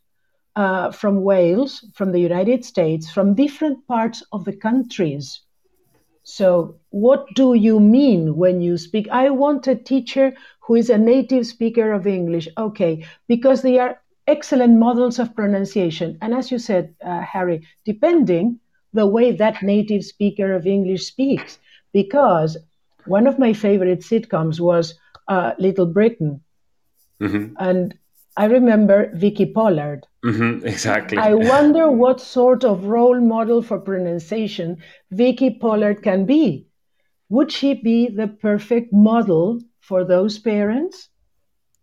uh, from Wales, from the United States, from different parts of the countries. So, what do you mean when you speak? I want a teacher who is a native speaker of English. Okay, because they are excellent models of pronunciation. And as you said, uh, Harry, depending the way that native speaker of English speaks, because one of my favorite sitcoms was uh, Little Britain. Mm-hmm. And I remember Vicky Pollard. Mm-hmm, exactly. I wonder what sort of role model for pronunciation Vicky Pollard can be. Would she be the perfect model for those parents?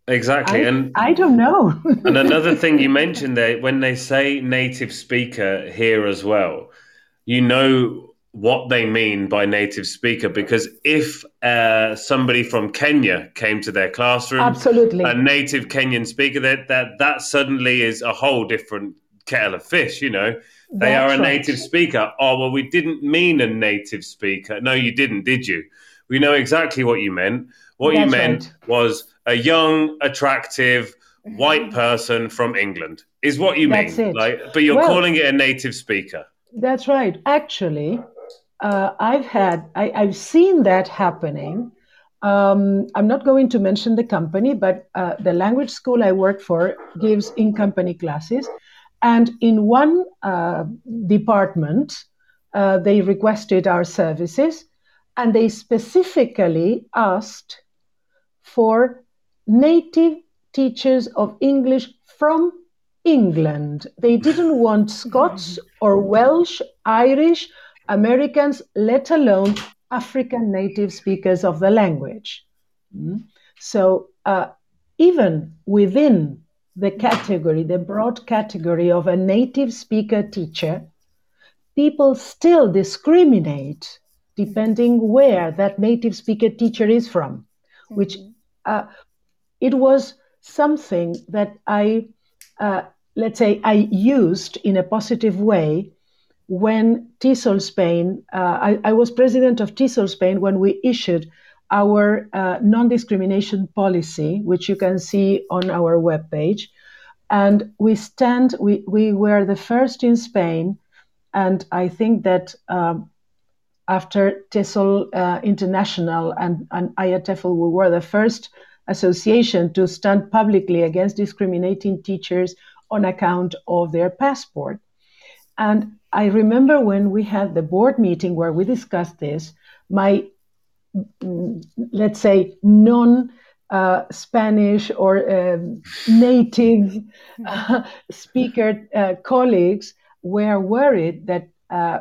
Exactly. I, and I don't know. (laughs) and another thing you mentioned there, when they say native speaker here as well, you know what they mean by native speaker because if uh, somebody from Kenya came to their classroom, absolutely, a native Kenyan speaker, that that that suddenly is a whole different kettle of fish. You know, they That's are a right. native speaker. Oh well, we didn't mean a native speaker. No, you didn't, did you? We know exactly what you meant. What That's you meant right. was a young, attractive white person from England is what you That's mean. It. Like, but you're well, calling it a native speaker. That's right. Actually, uh, I've had, I, have seen that happening. Um, I'm not going to mention the company, but uh, the language school I work for gives in company classes. And in one uh, department, uh, they requested our services and they specifically asked for native teachers of English from England. They didn't want Scots or Welsh, Irish, Americans, let alone African native speakers of the language. Mm. So, uh, even within the category, the broad category of a native speaker teacher, people still discriminate depending where that native speaker teacher is from, which mm-hmm. uh, it was something that I, uh, let's say, I used in a positive way when TESOL Spain, uh, I, I, was president of TESOL Spain when we issued our uh, non discrimination policy, which you can see on our webpage. And we stand, we, we were the first in Spain. And I think that um, after TESOL uh, International and, and IATEFL, we were the first association to stand publicly against discriminating teachers on account of their passport. And I remember when we had the board meeting where we discussed this, my, let's say, non uh, Spanish or uh, native uh, speaker uh, colleagues were worried that uh,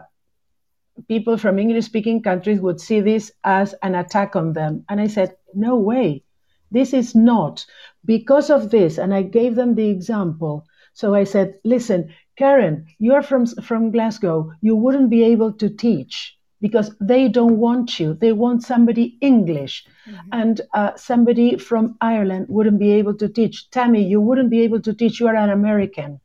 people from English speaking countries would see this as an attack on them. And I said, no way, this is not. Because of this, and I gave them the example. So I said, listen, Karen, you're from, from Glasgow. You wouldn't be able to teach because they don't want you. They want somebody English. Mm-hmm. And uh, somebody from Ireland wouldn't be able to teach. Tammy, you wouldn't be able to teach. You are an American.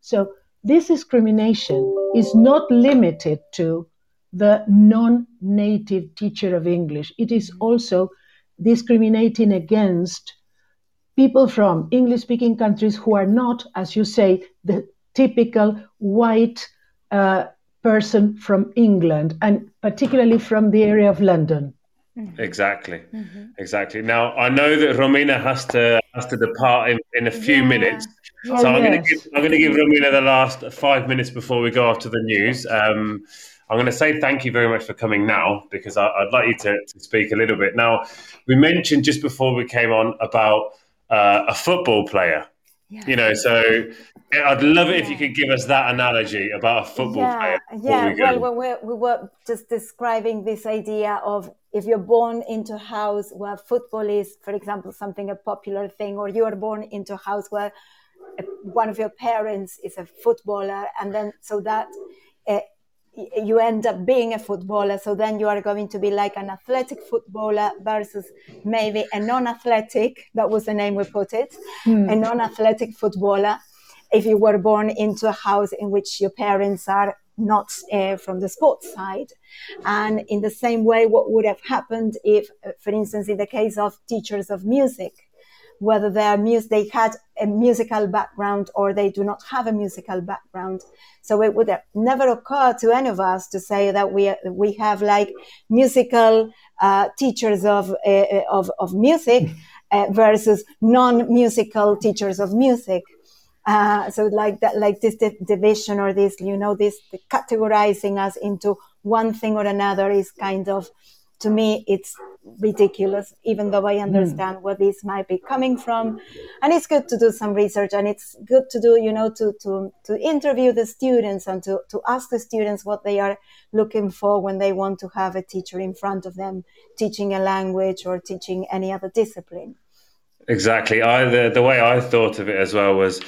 So this discrimination is not limited to the non native teacher of English. It is mm-hmm. also discriminating against people from English speaking countries who are not, as you say, the typical white uh, person from England and particularly from the area of London. Mm-hmm. Exactly, mm-hmm. exactly. Now I know that Romina has to has to depart in, in a few yeah. minutes, so oh, I'm yes. going to give I'm going to give Romina the last five minutes before we go off to the news. Um, I'm going to say thank you very much for coming now because I, would like you to, to, speak a little bit. Now, we mentioned just before we came on about uh, a football player. Yeah. You know, so I'd love it yeah. if you could give us that analogy about a football yeah. player. Yeah, we well, we, we were just describing this idea of if you're born into a house where football is, for example, something a popular thing, or you are born into a house where one of your parents is a footballer, and then so that uh, you end up being a footballer. So then you are going to be like an athletic footballer versus maybe a non-athletic. That was the name we put it, hmm. a non-athletic footballer. If you were born into a house in which your parents are not uh, from the sports side. And in the same way, what would have happened if, uh, for instance, in the case of teachers of music, whether they mus- they had a musical background or they do not have a musical background. So it would have never occur to any of us to say that we we have like musical uh, teachers of uh, of of music uh, versus non-musical teachers of music. Uh, so like that, like this division or this, you know, this categorizing us into one thing or another is kind of to me it's ridiculous even though i hmm. understand mm. where this might be coming from and it's good to do some research and it's good to do you know to to to interview the students and to to ask the students what they are looking for when they want to have a teacher in front of them teaching a language or teaching any other discipline exactly i the, the way i thought of it as well was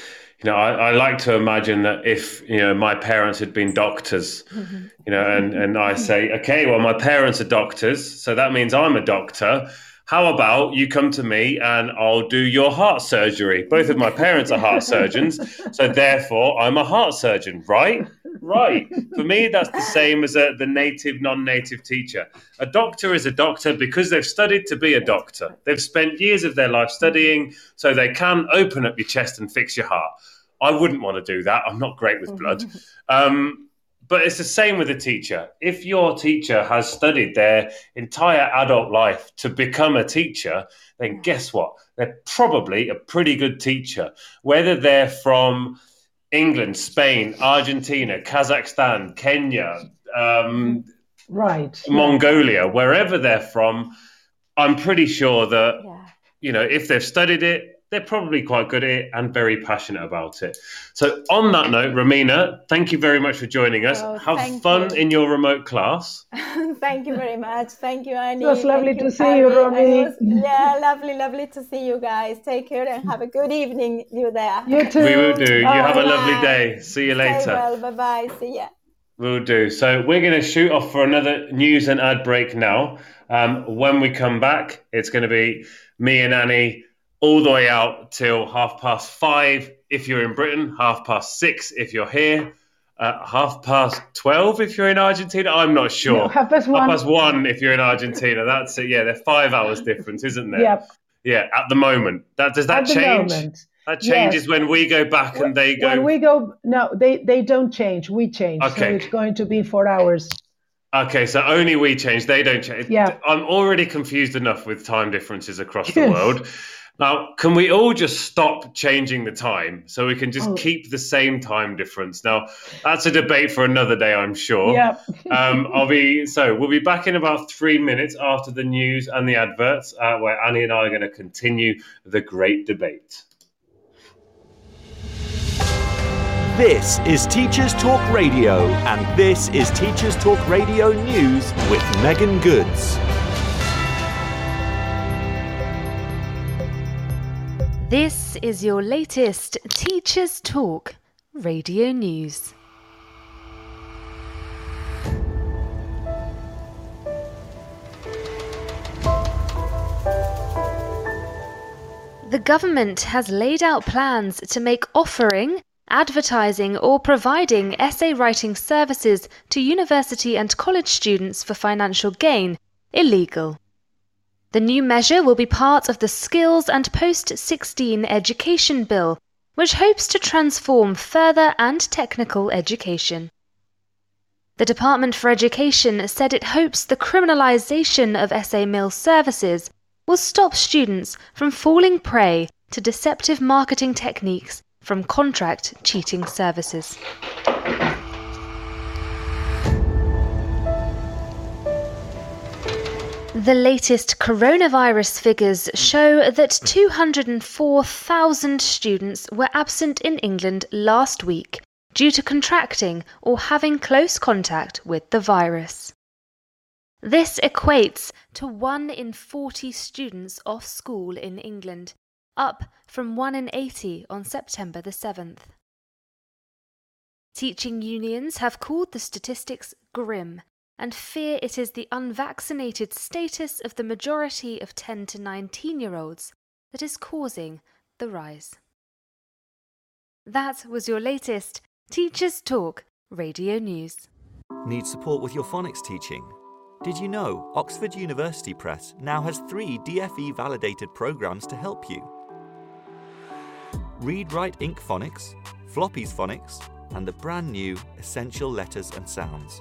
you know, I, I, like to imagine that if you know my parents had been doctors, mm-hmm. you know, and and I say, okay, well, my parents are doctors, so that means I'm a doctor. How about you come to me and I'll do your heart surgery? Both of my parents are heart surgeons, so therefore I'm a heart surgeon, right? Right. For me, that's the same as a, the native, non-native teacher. A doctor is a doctor because they've studied to be a doctor. They've spent years of their life studying, so they can open up your chest and fix your heart. I wouldn't want to do that. I'm not great with blood. (laughs) Um, but it's the same with a teacher. If your teacher has studied their entire adult life to become a teacher, then guess what? They're probably a pretty good teacher. Whether they're from England, Spain, Argentina, Kazakhstan, Kenya, um, right, Mongolia, wherever they're from, I'm pretty sure that yeah. you know if they've studied it, they're probably quite good at it and very passionate about it. So, on that note, Romina, thank you very much for joining us. Oh, Have fun you. in your remote class. (laughs) thank you very much. Thank you, Annie. It was lovely thank to you, see you, Romy. yeah, lovely, lovely to see you guys. Take care and have a good evening, you there. You too. We will do. You have a lovely day. See you later. Stay well. Bye bye. See ya. We'll do. So, we're going to shoot off for another news and ad break now. Um, when we come back, it's going to be me and Annie all the way out till half past five if you're in Britain, half past six if you're here, uh, half past 12 if you're in Argentina. I'm not sure. No, half past one. Half past one if you're in Argentina. That's it. Yeah, they're five hours difference, isn't there? Yep. Yeah, at the moment. That Does that at change? That changes yes. when we go back and they go. When we go, no, they, they don't change. We change. Okay. So it's going to be four hours. Okay, so only we change. They don't change. Yeah. I'm already confused enough with time differences across the (laughs) world. Now, can we all just stop changing the time so we can just oh. keep the same time difference? Now, that's a debate for another day, I'm sure. Yeah. (laughs) um, I'll be so we'll be back in about three minutes after the news and the adverts, uh, where Annie and I are going to continue the great debate. This is Teachers Talk Radio, and this is Teachers Talk Radio News with Megan Goods. This is your latest Teachers Talk radio news. The government has laid out plans to make offering, advertising, or providing essay writing services to university and college students for financial gain illegal. The new measure will be part of the Skills and Post 16 Education Bill, which hopes to transform further and technical education. The Department for Education said it hopes the criminalisation of essay mill services will stop students from falling prey to deceptive marketing techniques from contract cheating services. The latest coronavirus figures show that 204,000 students were absent in England last week due to contracting or having close contact with the virus. This equates to 1 in 40 students off school in England, up from 1 in 80 on September the 7th. Teaching unions have called the statistics grim and fear it is the unvaccinated status of the majority of 10 to 19 year olds that is causing the rise. That was your latest Teachers Talk radio news. Need support with your phonics teaching? Did you know Oxford University Press now has three DFE validated programs to help you? Read Write Inc Phonics, Floppy's Phonics, and the brand new Essential Letters and Sounds.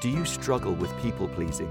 Do you struggle with people pleasing?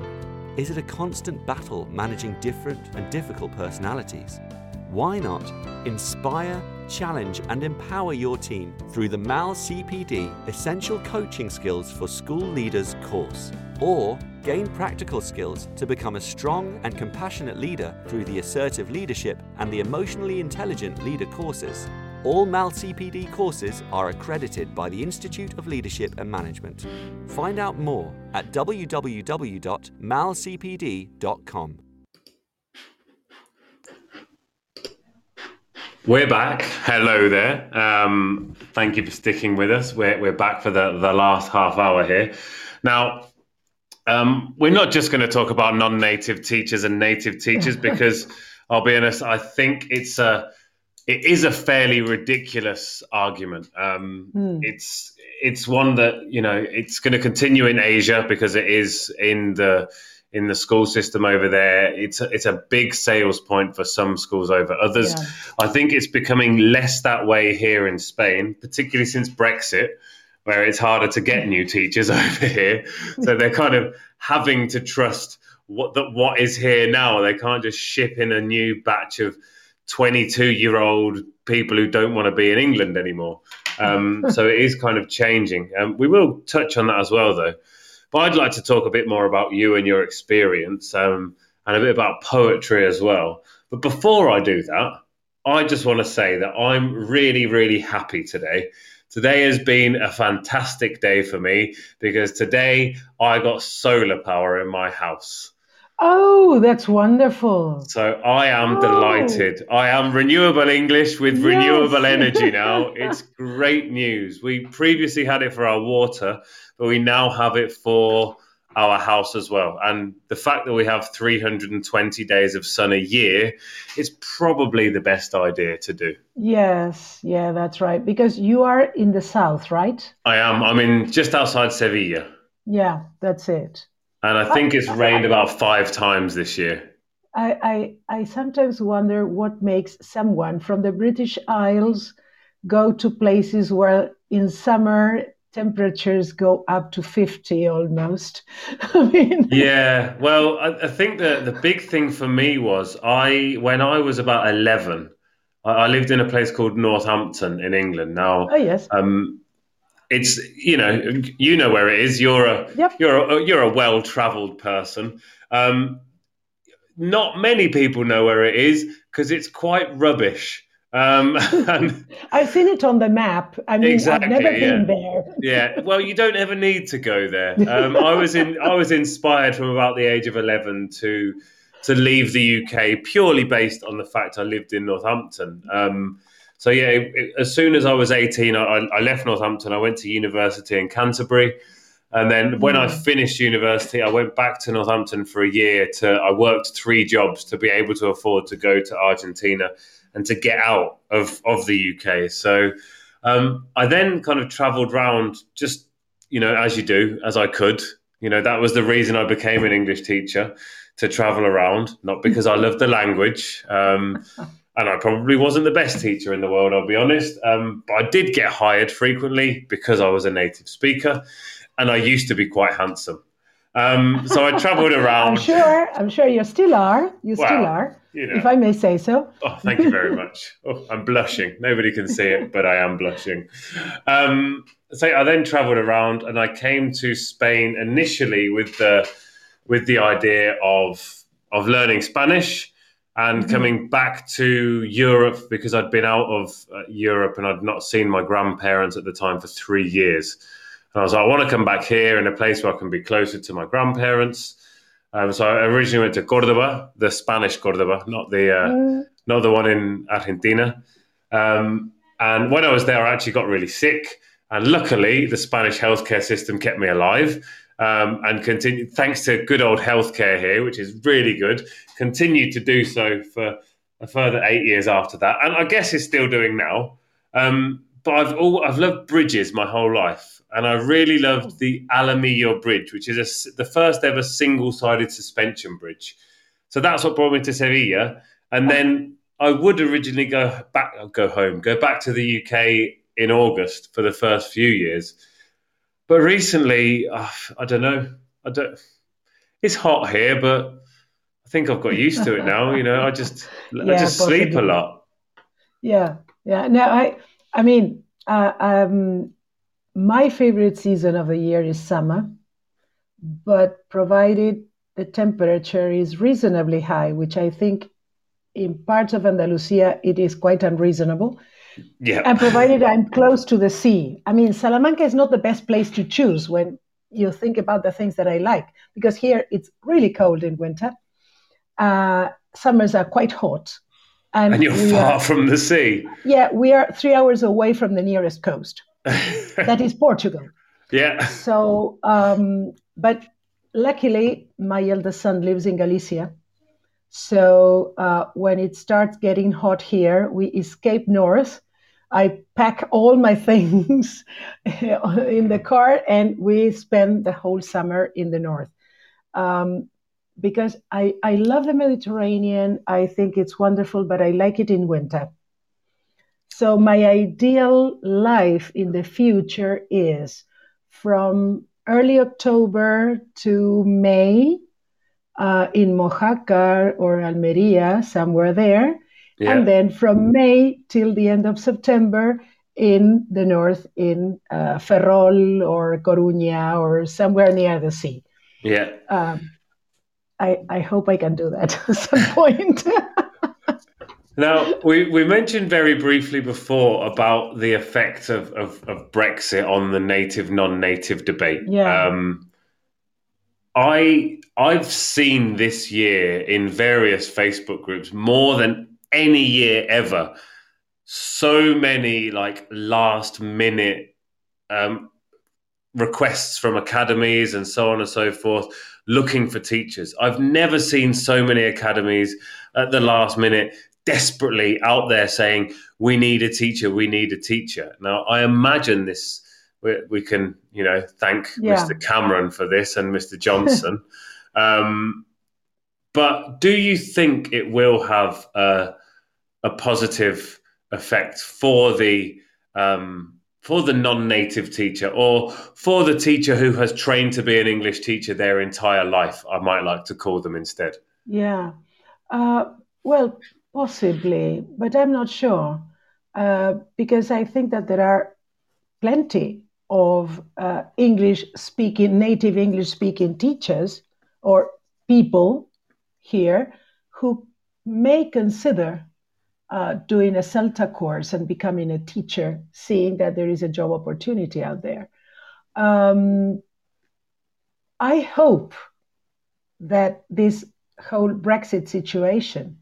Is it a constant battle managing different and difficult personalities? Why not inspire, challenge, and empower your team through the MAL CPD Essential Coaching Skills for School Leaders course? Or gain practical skills to become a strong and compassionate leader through the Assertive Leadership and the Emotionally Intelligent Leader courses? All MAL CPD courses are accredited by the Institute of Leadership and Management. Find out more at www.malcpd.com. We're back. Hello there. Um, thank you for sticking with us. We're, we're back for the, the last half hour here. Now, um, we're not just going to talk about non native teachers and native teachers (laughs) because I'll be honest, I think it's a it is a fairly ridiculous argument. Um, mm. It's it's one that you know it's going to continue in Asia because it is in the in the school system over there. It's a, it's a big sales point for some schools over others. Yeah. I think it's becoming less that way here in Spain, particularly since Brexit, where it's harder to get new teachers (laughs) over here. So they're kind of having to trust what that what is here now. They can't just ship in a new batch of 22 year old people who don't want to be in England anymore. Um, (laughs) so it is kind of changing. Um, we will touch on that as well, though. But I'd like to talk a bit more about you and your experience um, and a bit about poetry as well. But before I do that, I just want to say that I'm really, really happy today. Today has been a fantastic day for me because today I got solar power in my house. Oh, that's wonderful. So I am oh. delighted. I am renewable English with yes. renewable energy now. (laughs) It's great news. We previously had it for our water, but we now have it for our house as well. And the fact that we have 320 days of sun a year is probably the best idea to do. Yes, yeah, that's right. Because you are in the south, right? I am. I'm in just outside Sevilla. Yeah, that's it. And I think it's rained about five times this year. I, I, I sometimes wonder what makes someone from the British Isles go to places where in summer temperatures go up to 50 almost. (laughs) I mean, yeah, well, I, I, think the, the big thing for me was I, when I was about 11, I, I lived in a place called Northampton in England. Now, oh, yes. Um, it's you know you know where it is. You're a yep. you're a, you're a well travelled person. Um, not many people know where it is because it's quite rubbish. Um, (laughs) and, I've seen it on the map. I mean, exactly, I've never yeah. been there. yeah, well, you don't ever need to go there. Um, I was in. I was inspired from about the age of eleven to to leave the UK purely based on the fact I lived in Northampton. Um, so yeah, it, it, as soon as I was eighteen, I, I, left Northampton. I went to university in Canterbury. And then when I mm. finished university, I went back to Northampton for a year. To I worked three jobs to be able to afford to go to Argentina and to get out of of the UK. So um, I then kind of travelled around, just you know, as you do, as I could. You know, that was the reason I became an English teacher to travel around, not because I (laughs) loved the language. Um, (laughs) and I probably wasn't the best teacher in the world, I'll be honest. Um, but I did get hired frequently because I was a native speaker and I used to be quite handsome. Um, so I travelled (laughs) around. I'm sure. I'm sure you still are. You well, still are, you know. if I may say so. Oh, thank you very much. Oh, I'm blushing. Nobody can see it, but I am blushing. Um, so I then travelled around, and I came to Spain initially with the with the idea of of learning Spanish and mm-hmm. coming back to Europe because I'd been out of uh, Europe and I'd not seen my grandparents at the time for three years. And I was like, I want to come back here in a place where I can be closer to my grandparents. Um, so I originally went to Cordoba, the Spanish Cordoba, not the uh, mm. not the one in Argentina. Um, and when I was there, I actually got really sick. And luckily, the Spanish healthcare system kept me alive um, and continue. Thanks to good old healthcare here, which is really good, continued to do so for a further eight years after that, and I guess is still doing now. Um, but I've all, I've loved bridges my whole life, and I really loved the Alamillo Bridge, which is a, the first ever single-sided suspension bridge. So that's what brought me to Sevilla, and then I would originally go back, go home, go back to the UK in August for the first few years. But recently, uh, I don't know. I don't. It's hot here, but I think I've got used to it now. You know, I just (laughs) yeah, I just possibly. sleep a lot. Yeah, yeah. No, I I mean, uh, um, my favorite season of the year is summer, but provided the temperature is reasonably high, which I think in parts of Andalusia it is quite unreasonable. Yeah. And provided I'm close to the sea. I mean, Salamanca is not the best place to choose when you think about the things that I like, because here it's really cold in winter. Uh, summers are quite hot. And, and you're far are, from the sea. Yeah, we are three hours away from the nearest coast. (laughs) that is Portugal. Yeah. So, um, but luckily, my eldest son lives in Galicia. So uh, when it starts getting hot here, we escape north. I pack all my (laughs) things in the car and we spend the whole summer in the north. Um, because I, I love the Mediterranean. I think it's wonderful, but I like it in winter. So, my ideal life in the future is from early October to May uh, in Mojácar or Almeria, somewhere there. Yeah. And then from May till the end of September in the north in uh, Ferrol or Coruña or somewhere near the sea. Yeah. Um, I, I hope I can do that (laughs) at some point. (laughs) now, we, we mentioned very briefly before about the effect of, of, of Brexit on the native non native debate. Yeah. Um, I I've seen this year in various Facebook groups more than any year ever. So many like last minute um, requests from academies and so on and so forth looking for teachers. I've never seen so many academies at the last minute desperately out there saying, We need a teacher, we need a teacher. Now, I imagine this. We, we can, you know, thank yeah. Mr. Cameron for this and Mr. Johnson. (laughs) um, but do you think it will have a, a positive effect for the um, for the non-native teacher or for the teacher who has trained to be an English teacher their entire life? I might like to call them instead. Yeah, uh, well, possibly, but I'm not sure uh, because I think that there are plenty of uh, English speaking, native English speaking teachers or people here who may consider uh, doing a CELTA course and becoming a teacher, seeing that there is a job opportunity out there. Um, I hope that this whole Brexit situation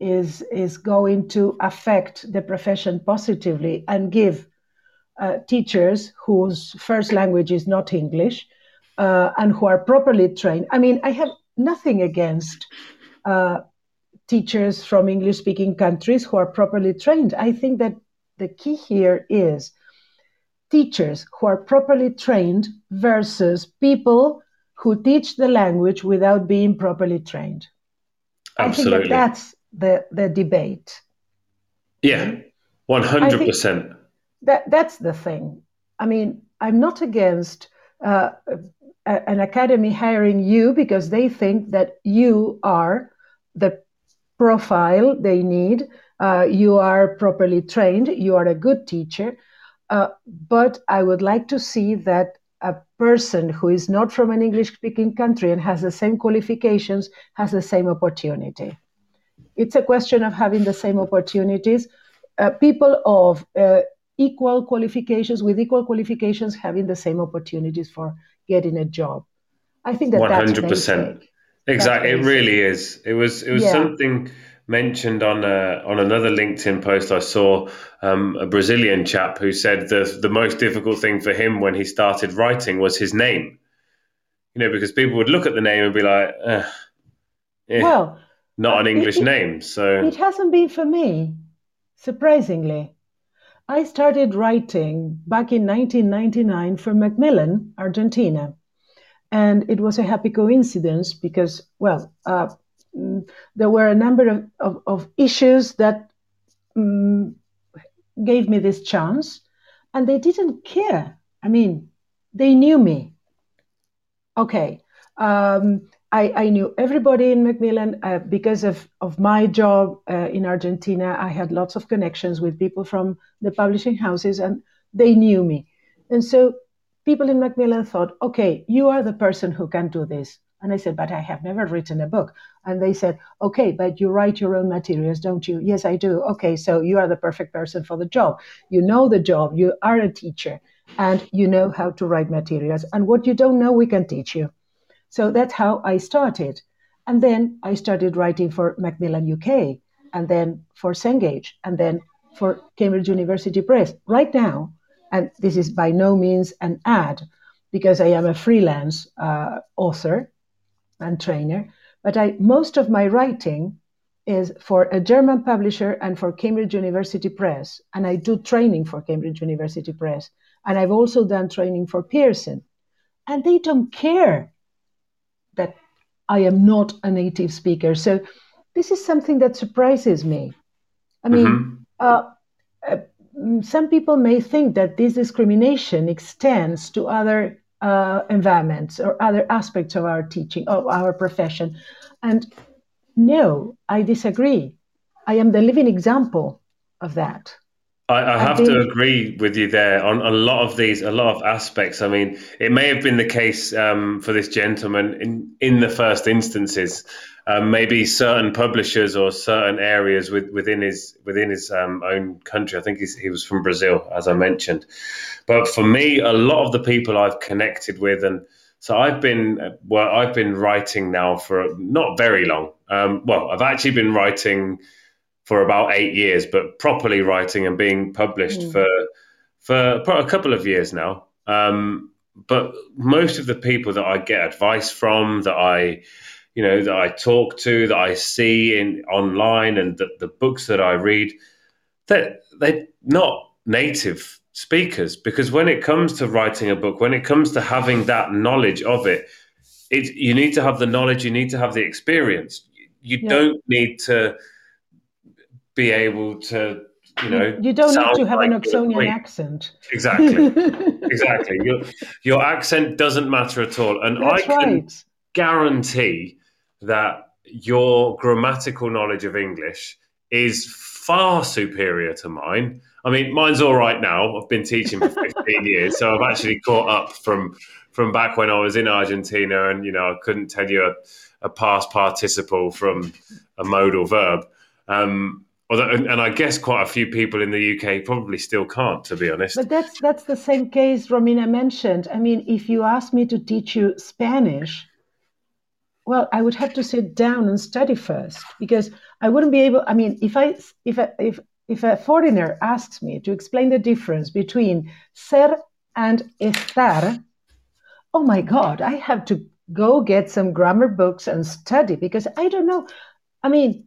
is, is going to affect the profession positively and give uh, teachers whose first language is not English uh, and who are properly trained. I mean, I have nothing against uh, teachers from English speaking countries who are properly trained. I think that the key here is teachers who are properly trained versus people who teach the language without being properly trained. Absolutely. I think that that's the, the debate. Yeah, 100% that that's the thing. I mean, I'm not against uh, a, an academy hiring you because they think that you are the profile they need. Uh, you are properly trained. You are a good teacher. Uh, but I would like to see that a person who is not from an English speaking country and has the same qualifications has the same opportunity. It's a question of having the same opportunities. Uh, people of uh, equal qualifications with equal qualifications having the same opportunities for getting a job. I think that 100%. That's exactly. It really is. It was it was yeah. something mentioned on a, on another LinkedIn post I saw um, a Brazilian chap who said the the most difficult thing for him when he started writing was his name. You know, because people would look at the name and be like, eh, "Well, not an English it, name." So it hasn't been for me, surprisingly. I started writing back in 1999 for Macmillan, Argentina. And it was a happy coincidence because, well, uh, mm, there were a number of, of, of issues that um, gave me this chance, and they didn't care. I mean, they knew me. Okay. Um, I, I, knew everybody in Macmillan uh, because of, of my job uh, in Argentina. I had lots of connections with people from the publishing houses, and they knew me. And so people in Macmillan thought, okay, you are the person who can do this. And I said, but I have never written a book. And they said, okay, but you write your own materials, don't you? Yes, I do. Okay, so you are the perfect person for the job. You know the job, you are a teacher, and you know how to write materials. And what you don't know, we can teach you. So that's how I started. And then I started writing for Macmillan UK, and then for Cengage, and then for Cambridge University Press. Right now, and this is by no means an ad, because I am a freelance uh, author and trainer, but I, most of my writing is for a German publisher and for Cambridge University Press, and I do training for Cambridge University Press, and I've also done training for Pearson, and they don't care that I am not a native speaker. So this is something that surprises me. I mean, mm-hmm. uh, uh, some people may think that this discrimination extends to other uh, environments or other aspects of our teaching, of our profession. And no, I disagree. I am the living example of that. I, I have to agree with you there on a lot of these, a lot of aspects. I mean, it may have been the case um, for this gentleman in in the first instances. Um, maybe certain publishers or certain areas with, within his within his um, own country. I think he was from Brazil, as I mentioned. But for me, a lot of the people I've connected with, and so I've been well, I've been writing now for not very long. Um, well, I've actually been writing for about eight years, but properly writing and being published mm. for for a couple of years now. Um, but most of the people that I get advice from, that I, you know, that I talk to, that I see in online, and the, the books that I read, that they're, they're not native speakers. Because when it comes to writing a book, when it comes to having that knowledge of it, it, you need to have the knowledge, you need to have the experience. You Yeah. don't need to be able to, you know, you don't need to have like an Oxonian accent. Exactly, (laughs) exactly. Your, your accent doesn't matter at all, and I can right. guarantee that your grammatical knowledge of English is far superior to mine. I mean, mine's all right now. I've been teaching for 15 years, so I've actually caught up from from back when I was in Argentina, and you know, I couldn't tell you a, a past participle from a modal verb. Um, although, and, and I guess quite a few people in the UK probably still can't, to be honest. But that's that's the same case Romina mentioned. I mean, if you ask me to teach you Spanish, well, I would have to sit down and study first because I wouldn't be able. I mean, if I if if if a foreigner asks me to explain the difference between ser and estar, oh my God, I have to go get some grammar books and study because I don't know. I mean,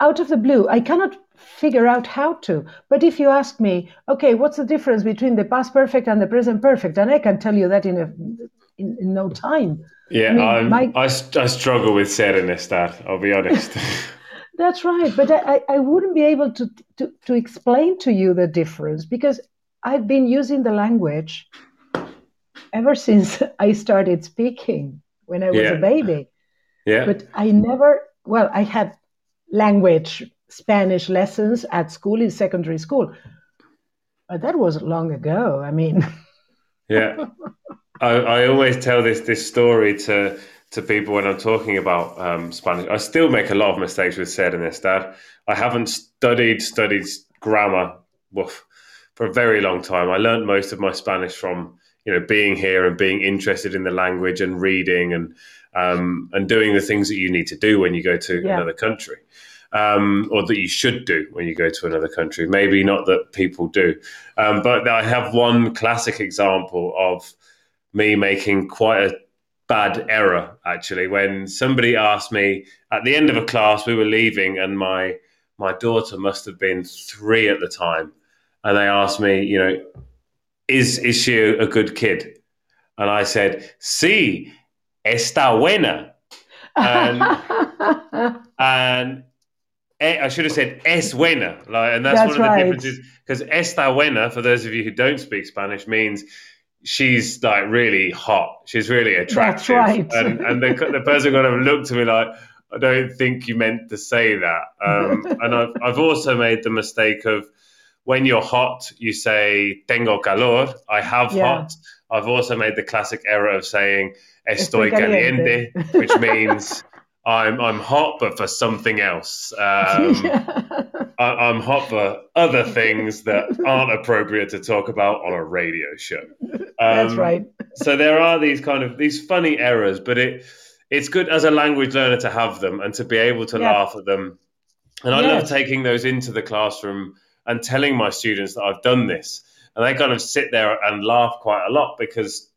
out of the blue, I cannot figure out how to. But if you ask me, okay, what's the difference between the past perfect and the present perfect, and I can tell you that in a in, in no time. Yeah, I mean, I'm, my- I, I struggle with sadness. Dad. I'll be honest. (laughs) (laughs) That's right, but I, I I wouldn't be able to, to to explain to you the difference because I've been using the language ever since (laughs) I started speaking when I was Yeah. a baby. yeah, but I never, well, I had language Spanish lessons at school in secondary school, but that was long ago. I mean, yeah. I, I always tell this this story to to people when I'm talking about um, Spanish. I still make a lot of mistakes with said and this, Dad. I haven't studied studied grammar woof, for a very long time. I learned most of my Spanish from you know being here and being interested in the language and reading and um, and doing the things that you need to do when you go to Yeah. another country. Um, or that you should do when you go to another country. Maybe not that people do, um, but I have one classic example of me making quite a bad error actually when somebody asked me at the end of a class we were leaving and my my daughter must have been three at the time and they asked me you know is is she a good kid and i said sí está buena And- (laughs) and I should have said es buena, like, and that's, That's one of the right. differences. Because esta buena, for those of you who don't speak Spanish, means she's like really hot. She's really attractive. right. And and the, the person kind of looked at me like, I don't think you meant to say that. Um, (laughs) and I've I've also made the mistake of when you're hot, you say tengo calor. I have Yeah. hot. I've also made the classic error of saying estoy Estoy caliente. caliente, which (laughs) means I'm I'm hot, but for something else. (laughs) Um, I, I'm hot for other (laughs) things that aren't appropriate to talk about on a radio show. That's Um, right. So there are these kind of these funny errors, but it it's good as a language learner to have them and to be able to Yeah. laugh at them. And I love taking those into the classroom and telling my students that I've done this. And they kind of sit there and laugh quite a lot because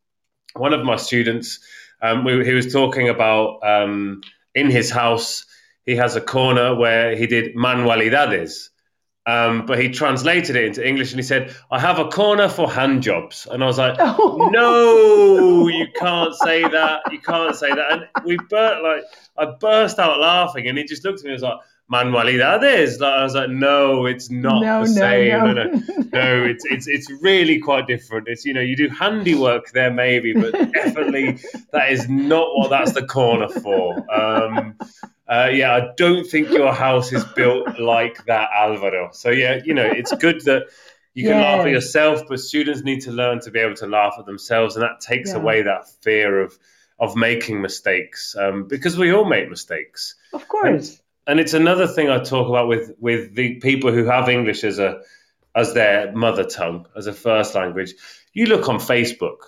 one of my students, um, we, he was talking about um, in his house, he has a corner where he did manualidades. Um, but he translated it into English and he said, I have a corner for hand jobs. And I was like, (laughs) no, you can't say that. You can't say that. And we burst, like, I burst out laughing and he just looked at me and was like, manualidades. Like, I was like, no, it's not no, the same. no, No, no (laughs) no, it's it's it's really quite different. It's you know you do handiwork there maybe, but definitely that is not what that's the corner for. Um, uh, yeah, I don't think your house is built (laughs) like that, Alvaro. So yeah, you know it's good that you can laugh at yourself, but students need to learn to be able to laugh at themselves, and that takes Yeah. away that fear of of making mistakes um, because we all make mistakes Of course. and it's another thing I talk about with with the people who have English as a as their mother tongue, as a first language. You look on Facebook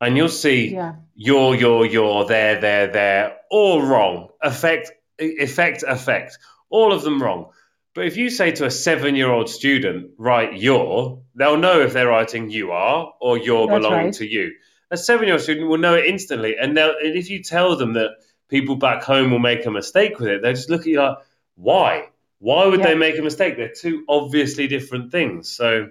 and you'll see Yeah. your your your there there there all wrong. Effect effect effect. All of them wrong. But if you say to a seven year old student, write your, they'll know if they're writing you are or you're That's belonging right. to you. A seven year old student will know it instantly. And, they'll, and if you tell them that people back home will make a mistake with it, they'll just look at you like, why? Why would Yeah. they make a mistake? They're two obviously different things. So,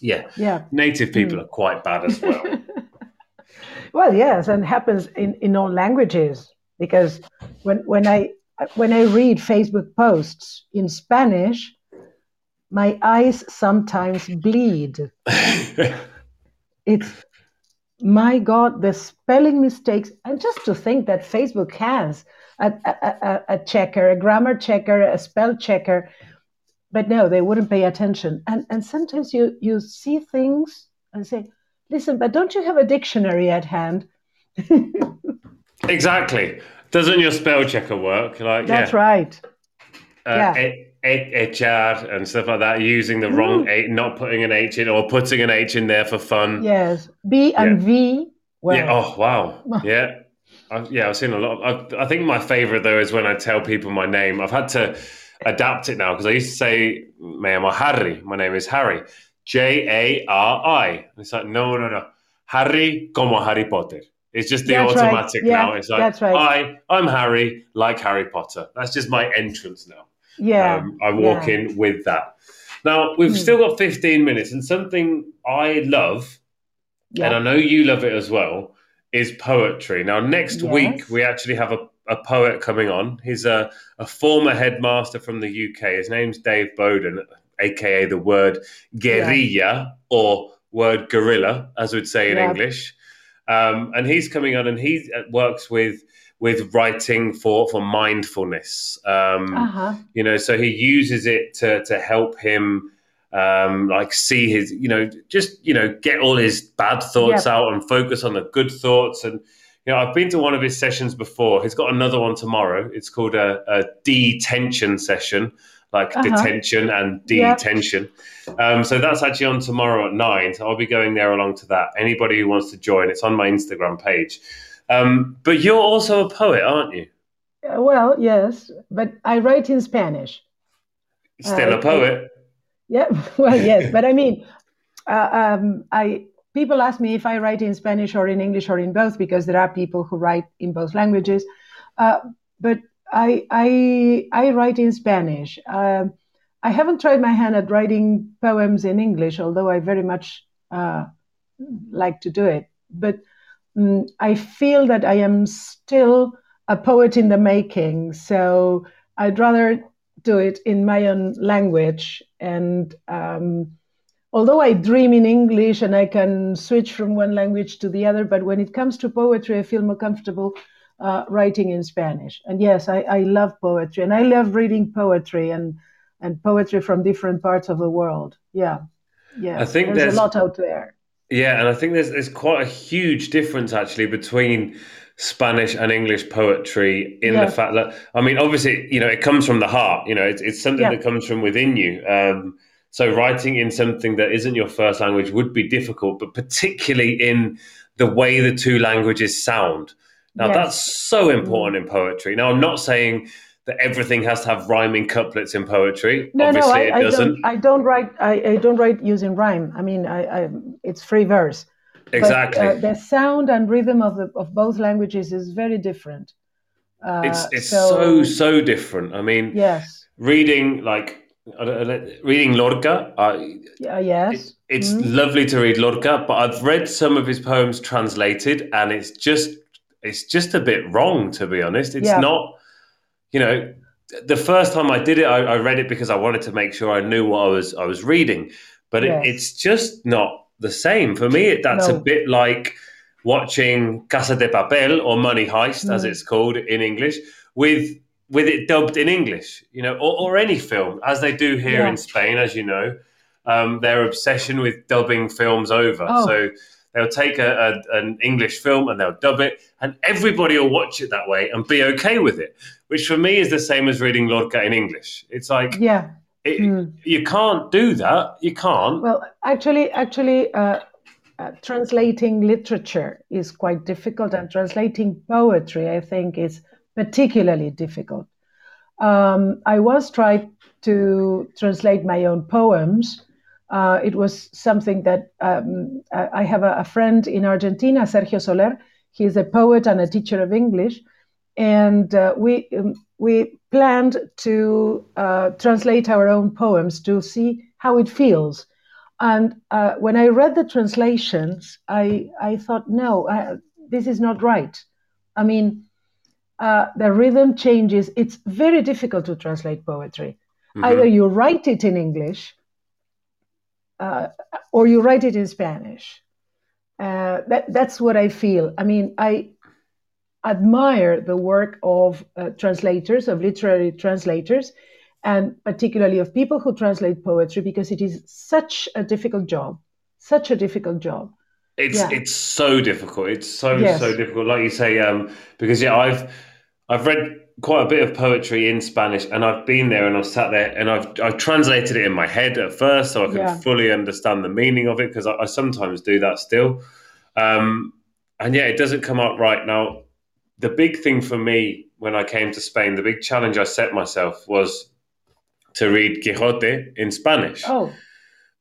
yeah, Yeah. native people Mm. are quite bad as well. (laughs) well, yes, and happens in, in all languages because when when I when I read Facebook posts in Spanish, my eyes sometimes bleed. (laughs) it's my God, the spelling mistakes, and just to think that Facebook has a, a, a, checker, a grammar checker, a spell checker, but no, they wouldn't pay attention. And and sometimes you you see things and say, listen, but don't you have a dictionary at hand? (laughs) exactly. Doesn't your spell checker work? Like that's yeah. right. Uh, yeah. echar and stuff like that, using the mm. wrong H, not putting an H in or putting an H in there for fun. Yes, B and yeah. V. Well. Yeah. Oh wow. (laughs) yeah. I've, yeah, I've seen a lot. Of, I, I think my favorite though is when I tell people my name. I've had to adapt it now because I used to say, "Me llamo Harry." My name is Harry. J A R I. It's like no, no, no. Harry como Harry Potter. It's just the that's automatic right. yeah, now. It's like that's right. I, I'm Harry, like Harry Potter. That's just my entrance now. Yeah, um, I walk yeah. in with that. Now we've mm. still got 15 minutes, and something I love, yeah. and I know you love it as well, is poetry. Now next yes. week we actually have a, a poet coming on. He's a, a former headmaster from the UK. His name's Dave Bowden, aka the word guerrilla or word gorilla, as we'd say in. English. Um, and he's coming on, and he works with with writing for for mindfulness. Um, uh-huh. You know, so he uses it to to help him. Um, like see his, you know, just you know, get all his bad thoughts yep. out and focus on the good thoughts. And you know, I've been to one of his sessions before. He's got another one tomorrow. It's called a, a detention session, like uh-huh. detention and detention. Yep. Um, so that's actually on tomorrow at nine. So I'll be going there along to that. Anybody who wants to join, it's on my Instagram page. Um, but you're also a poet, aren't you? Uh, well, yes, but I write in Spanish. Still uh, a poet. I, yeah, (laughs) well, yes, but I mean, uh, um, I people ask me if I write in Spanish or in English or in both because there are people who write in both languages. Uh, but I, I, I write in Spanish. Uh, I haven't tried my hand at writing poems in English, although I very much uh, like to do it. But um, I feel that I am still a poet in the making. So I'd rather do it in my own language. And um, although I dream in English and I can switch from one language to the other, but when it comes to poetry, I feel more comfortable uh, writing in Spanish. And yes, I, I, love poetry and I love reading poetry and, and poetry from different parts of the world. Yeah. Yeah. I think there's, there's a lot out there. Yeah. And I think there's, there's quite a huge difference actually between Spanish and English poetry in yeah. the fact that, I mean, obviously, you know, it comes from the heart, you know, it's, it's something yeah. that comes from within you. Um, so writing in something that isn't your first language would be difficult, but particularly in the way the two languages sound. Now yes. that's so important in poetry. Now I'm not saying that everything has to have rhyming couplets in poetry. No, Obviously, no, I, it I doesn't. Don't, I don't write. I, I, don't write using rhyme. I mean, I, it's free verse. Exactly. But, uh, the sound and rhythm of the, of both languages is very different. Uh, it's it's so, so so different. I mean, yes. Reading like reading Lorca. Uh, yes. It, it's mm. lovely to read Lorca, but I've read some of his poems translated, and it's just it's just a bit wrong to be honest. It's yeah. not, you know, the first time I did it, I, I, read it because I wanted to make sure I knew what I was I was reading, but yes. it, it's just not the same for me. That's no. a bit like watching Casa de Papel or Money Heist, mm. as it's called in English, with with it dubbed in English, you know, or, or any film, as they do here yeah. in Spain, as you know. Um, their obsession with dubbing films over. Oh. So They'll take a, a, an English film and they'll dub it, and everybody will watch it that way and be okay with it. Which for me is the same as reading Lorca in English. It's like, yeah, it, mm. you can't do that. You can't. Well, actually, actually, uh, uh, translating literature is quite difficult, and translating poetry, I think, is particularly difficult. Um, I once tried to translate my own poems uh, it was something that um, I have a, a, friend in Argentina, Sergio Soler. He's a poet and a teacher of English, and uh, we um, we planned to uh, translate our own poems to see how it feels. And uh, when I read the translations, I I thought, no, I, this is not right. I mean, uh, the rhythm changes. It's very difficult to translate poetry. Mm-hmm. Either you write it in English uh, or you write it in Spanish. Uh, that, that's what I feel. I mean, I admire the work of uh, translators, of literary translators, and particularly of people who translate poetry because it is such a difficult job, such a difficult job. It's yeah. it's so difficult. It's so yes. so difficult. Like you say, um, because yeah, I've I've read quite a bit of poetry in Spanish, and I've been there and I've sat there and I've I've translated it in my head at first, so I can yeah. fully understand the meaning of it because I, I, sometimes do that still. Um, and yeah, it doesn't come out right now. The big thing for me when I came to Spain, the big challenge I set myself was to read Quixote in Spanish. Oh.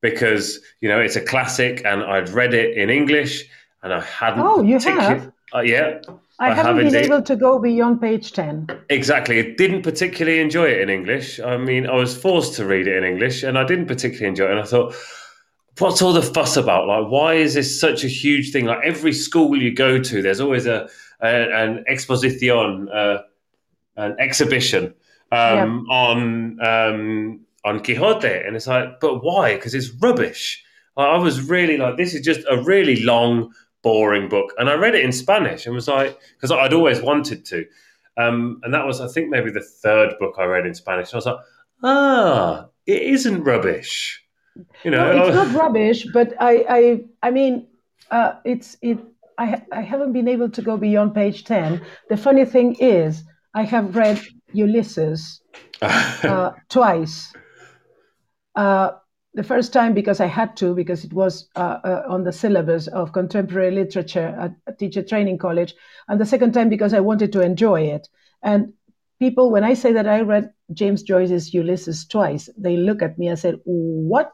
Because, you know, it's a classic and I'd read it in English and I hadn't. Oh, you have? Uh, yeah. I, I haven't have been able to go beyond page 10. Exactly. I didn't particularly enjoy it in English. I mean, I was forced to read it in English and I didn't particularly enjoy it. And I thought, what's all the fuss about? Like, why is this such a huge thing? Like, every school you go to, there's always a, a an exposition, uh, an exhibition um, yeah. on um, on Quixote, and it's like, but why? Because it's rubbish. I was really like, this is just a really long, boring book, and I read it in Spanish and was like, because I'd always wanted to, um, and that was, I think, maybe the third book I read in Spanish. And I was like, ah, it isn't rubbish. You know, no, it's not (laughs) rubbish, but I, I, I mean, uh, it's it. I, I haven't been able to go beyond page ten. The funny thing is, I have read Ulysses (laughs) uh, twice. Uh, the first time because I had to, because it was uh, uh, on the syllabus of contemporary literature at a teacher training college, and the second time because I wanted to enjoy it. And people, when I say that I read James Joyce's Ulysses twice, they look at me and said, "What?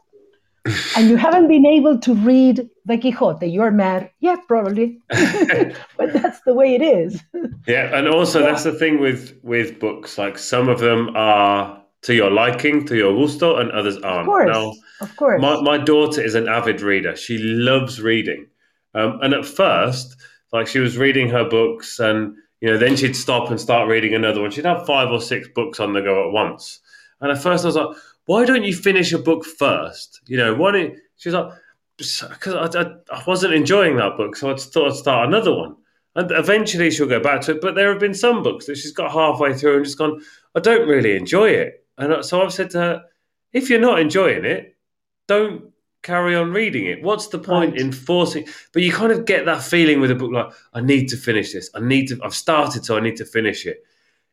(laughs) and you haven't been able to read the Quixote. You're mad. Yeah, probably. (laughs) (laughs) but that's the way it is. yeah, and also yeah. that's the thing with with books. Like some of them are to your liking, to your gusto, and others aren't. Of course. Now, of course. My, my daughter is an avid reader. She loves reading. Um, and at first, like she was reading her books and you know, then she'd stop and start reading another one. She'd have five or six books on the go at once. And at first I was like, why don't you finish a book first? You know, why don't she's like, because I, I, I, wasn't enjoying that book, so I thought I'd start another one. And eventually she'll go back to it. But there have been some books that she's got halfway through and just gone, I don't really enjoy it. And so I've said to her, if you're not enjoying it, don't carry on reading it. What's the point right. in forcing? But you kind of get that feeling with a book like, I need to finish this. I need to, I've started, so I need to finish it.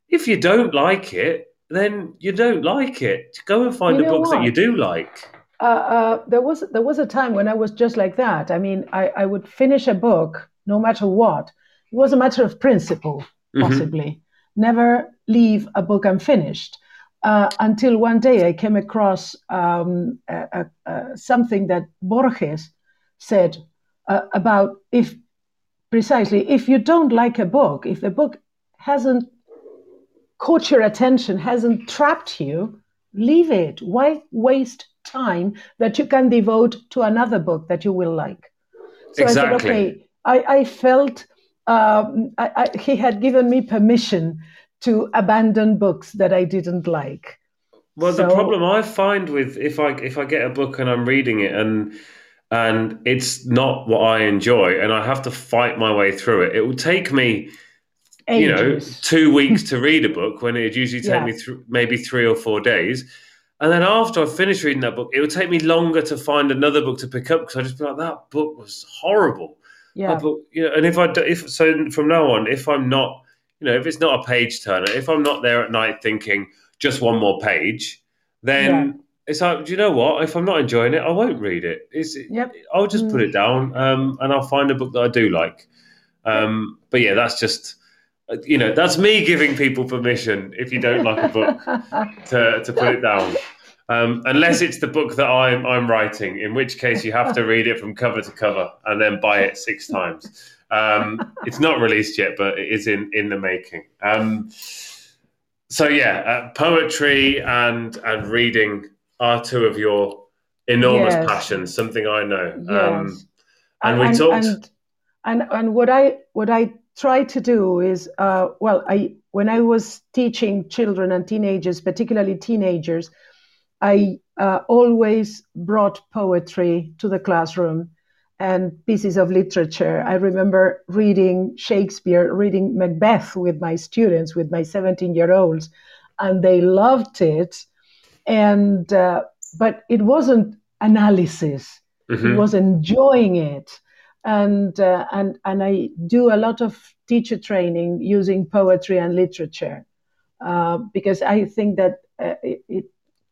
If you don't like it, then you don't like it. Go and find you a book what? that you do like. Uh, uh, there was there was a time when I was just like that. I mean, I, I would finish a book no matter what. It was a matter of principle, mm-hmm. possibly. Mm-hmm. Never leave a book unfinished. Uh, until one day I came across um, a, a, something that Borges said uh, about if precisely if you don't like a book, if the book hasn't caught your attention, hasn't trapped you, leave it. Why waste time that you can devote to another book that you will like? So exactly. I said, okay, I, I felt um, I, I, he had given me permission to abandon books that I didn't like. Well, so, the problem I find with if I if I get a book and I'm reading it and and it's not what I enjoy and I have to fight my way through it, it will take me Ages. you know, two weeks (laughs) to read a book when it would usually take yeah. me th- maybe three or four days. And then after I finish reading that book, it would take me longer to find another book to pick up because I just be like, that book was horrible. Yeah. But, you know, and if I if so from now on, if I'm not, you know, if it's not a page turner, if I'm not there at night thinking just one more page, then yeah. it's like, do you know what? If I'm not enjoying it, I won't read it. It's, yep. I'll just mm. put it down, um, and I'll find a book that I do like. Um, but yeah, that's just you know, that's me giving people permission if you don't like a book (laughs) to, to put it down. Um, unless it's the book that I'm I'm writing, in which case you have to read it from cover to cover and then buy it six times. Um, (laughs) it's not released yet, but it is in in the making. Um, so yeah, uh, poetry and and reading are two of your enormous yes. passions. Something I know. Yes. Um, and, and we talked. And and and what I what I try to do is uh, well I when I was teaching children and teenagers, particularly teenagers, I uh, always brought poetry to the classroom and pieces of literature. I remember reading Shakespeare, reading Macbeth with my students, with my 17 year olds, and they loved it. And uh, but it wasn't analysis; mm-hmm. it was enjoying it. And uh, and and I do a lot of teacher training using poetry and literature uh, because I think that uh, it, it,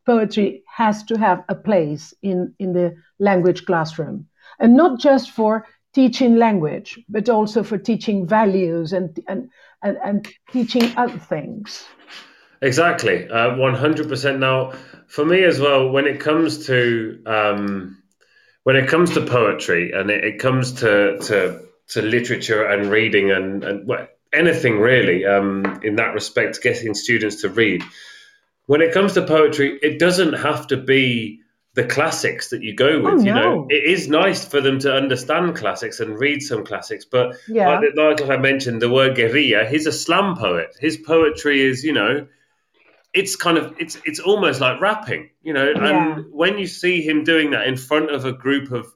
poetry has to have a place in in the language classroom and not just for teaching language, but also for teaching values and and and, and teaching other things. Exactly, uh, one hundred percent. Now, for me as well, when it comes to um, when it comes to poetry and it, it comes to, to to literature and reading and and well, anything really um, in that respect, getting students to read. When it comes to poetry, it doesn't have to be the classics that you go oh, with. Oh, you know, it is nice for them to understand classics and read some classics, but yeah. like, like I mentioned, the word guerrilla, he's a slam poet. His poetry is, you know, it's kind of it's it's almost like rapping, you know. Yeah. And when you see him doing that in front of a group of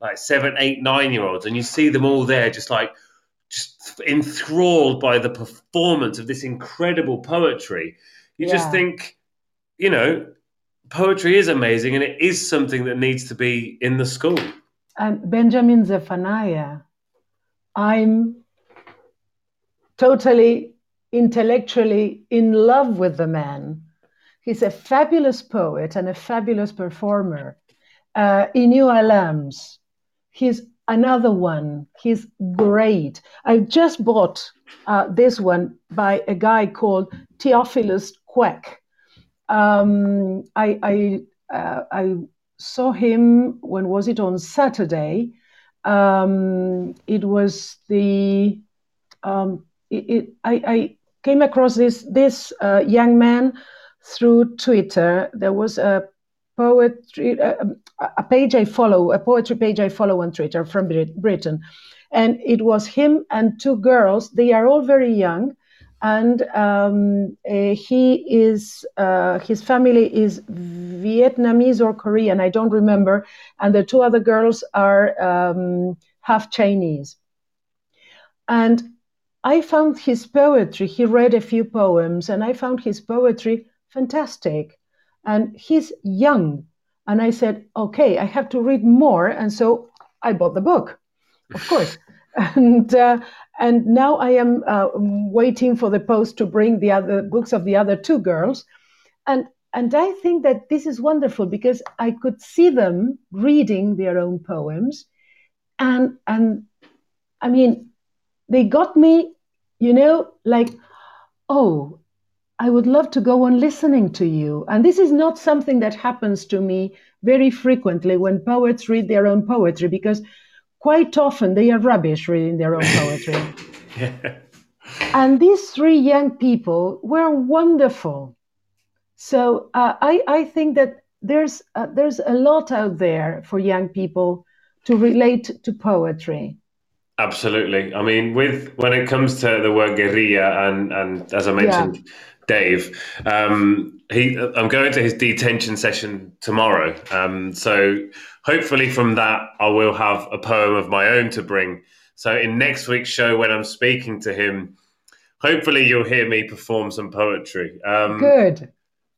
like seven, eight, nine year olds, and you see them all there, just like just enthralled by the performance of this incredible poetry, you yeah. just think, you know, poetry is amazing and it is something that needs to be in the school. And Benjamin Zephaniah, I'm totally intellectually in love with the man. He's a fabulous poet and a fabulous performer. Uh, Inua Ellams, he's another one. He's great. I just bought uh, this one by a guy called Theophilus Kwek um, I I, uh, I saw him when was it on Saturday? Um, it was the um, it, it, I, I, came across this this uh, young man through Twitter. There was a poetry uh, a page I follow, a poetry page I follow on Twitter from Britain, and it was him and two girls. They are all very young and um, uh, he is uh, his family is Vietnamese or Korean, I don't remember, and the two other girls are um, half Chinese. And I found his poetry. He read a few poems, and I found his poetry fantastic. And he's young, and I said, "Okay, I have to read more." And so I bought the book, of course. (laughs) and uh, and now I am uh, waiting for the post to bring the other books of the other two girls, and and I think that this is wonderful because I could see them reading their own poems, and and I mean, they got me, you know, like, oh, I would love to go on listening to you. And this is not something that happens to me very frequently when poets read their own poetry because quite often they are rubbish reading their own poetry. (laughs) yeah. And these three young people were wonderful. So uh, I, I think that there's uh, there's a lot out there for young people to relate to poetry. Absolutely. I mean, with when it comes to the word guerrilla and and as I mentioned, yeah. Dave, um, he I'm going to his detention session tomorrow. Um, so hopefully from that I will have a poem of my own to bring. So in next week's show when I'm speaking to him, hopefully you'll hear me perform some poetry. Um, Good.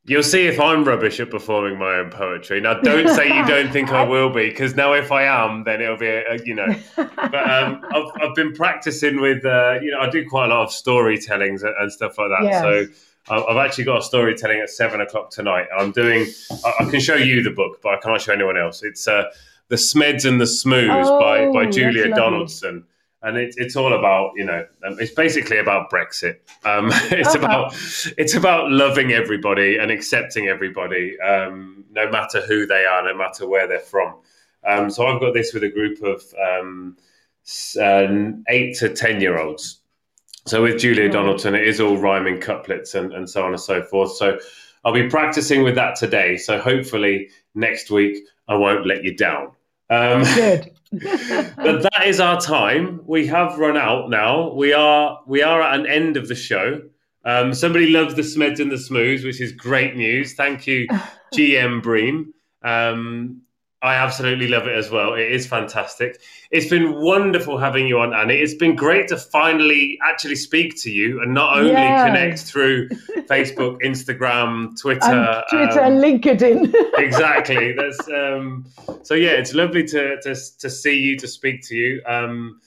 You'll see if I'm rubbish at performing my own poetry. Now, don't say you don't think I (laughs) will be, because now if I am, then it'll be, a, a, you know. But um, (laughs) I've, I've been practicing with, uh, you know, I do quite a lot of storytellings and, and stuff like that. Yes. So I've actually got a storytelling at seven o'clock tonight. I'm doing. I can show you the book, but I can't show anyone else. It's uh, the Smeds and the Smoos oh, by by Julia Donaldson, and it's it's all about you know um, it's basically about Brexit. Um, (laughs) it's uh-huh. about it's about loving everybody and accepting everybody, um, no matter who they are, no matter where they're from. Um, so I've got this with a group of um, uh, eight to ten year olds so with Julia Donaldson, it is all rhyming couplets and, and so on and so forth. So I'll be practicing with that today. So hopefully next week I won't let you down. Um, Good. (laughs) (laughs) but that is our time. We have run out now. We are we are at an end of the show. Um, somebody loves the Smeds and the Smoos, which is great news. Thank you, (laughs) GM Bream. Um, I absolutely love it as well. It is fantastic. It's been wonderful having you on, Annie. It's been great to finally actually speak to you and not only yeah. connect through (laughs) Facebook, Instagram, Twitter, and Twitter, um, and LinkedIn. (laughs) exactly. That's um, so. Yeah, it's lovely to, to to see you, to speak to you. Um,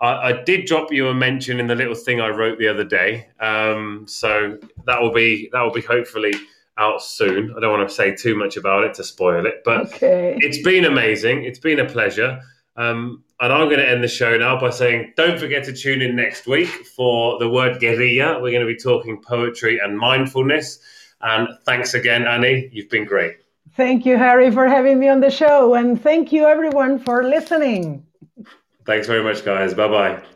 I, I, did drop you a mention in the little thing I wrote the other day. Um, so that will be that will be hopefully out soon. I don't want to say too much about it to spoil it, but okay. it's been amazing. It's been a pleasure. Um, and I'm going to end the show now by saying don't forget to tune in next week for the word guerrilla. We're going to be talking poetry and mindfulness. And thanks again, Annie. You've been great. Thank you, Harry, for having me on the show. And thank you, everyone, for listening. Thanks very much, guys. Bye bye.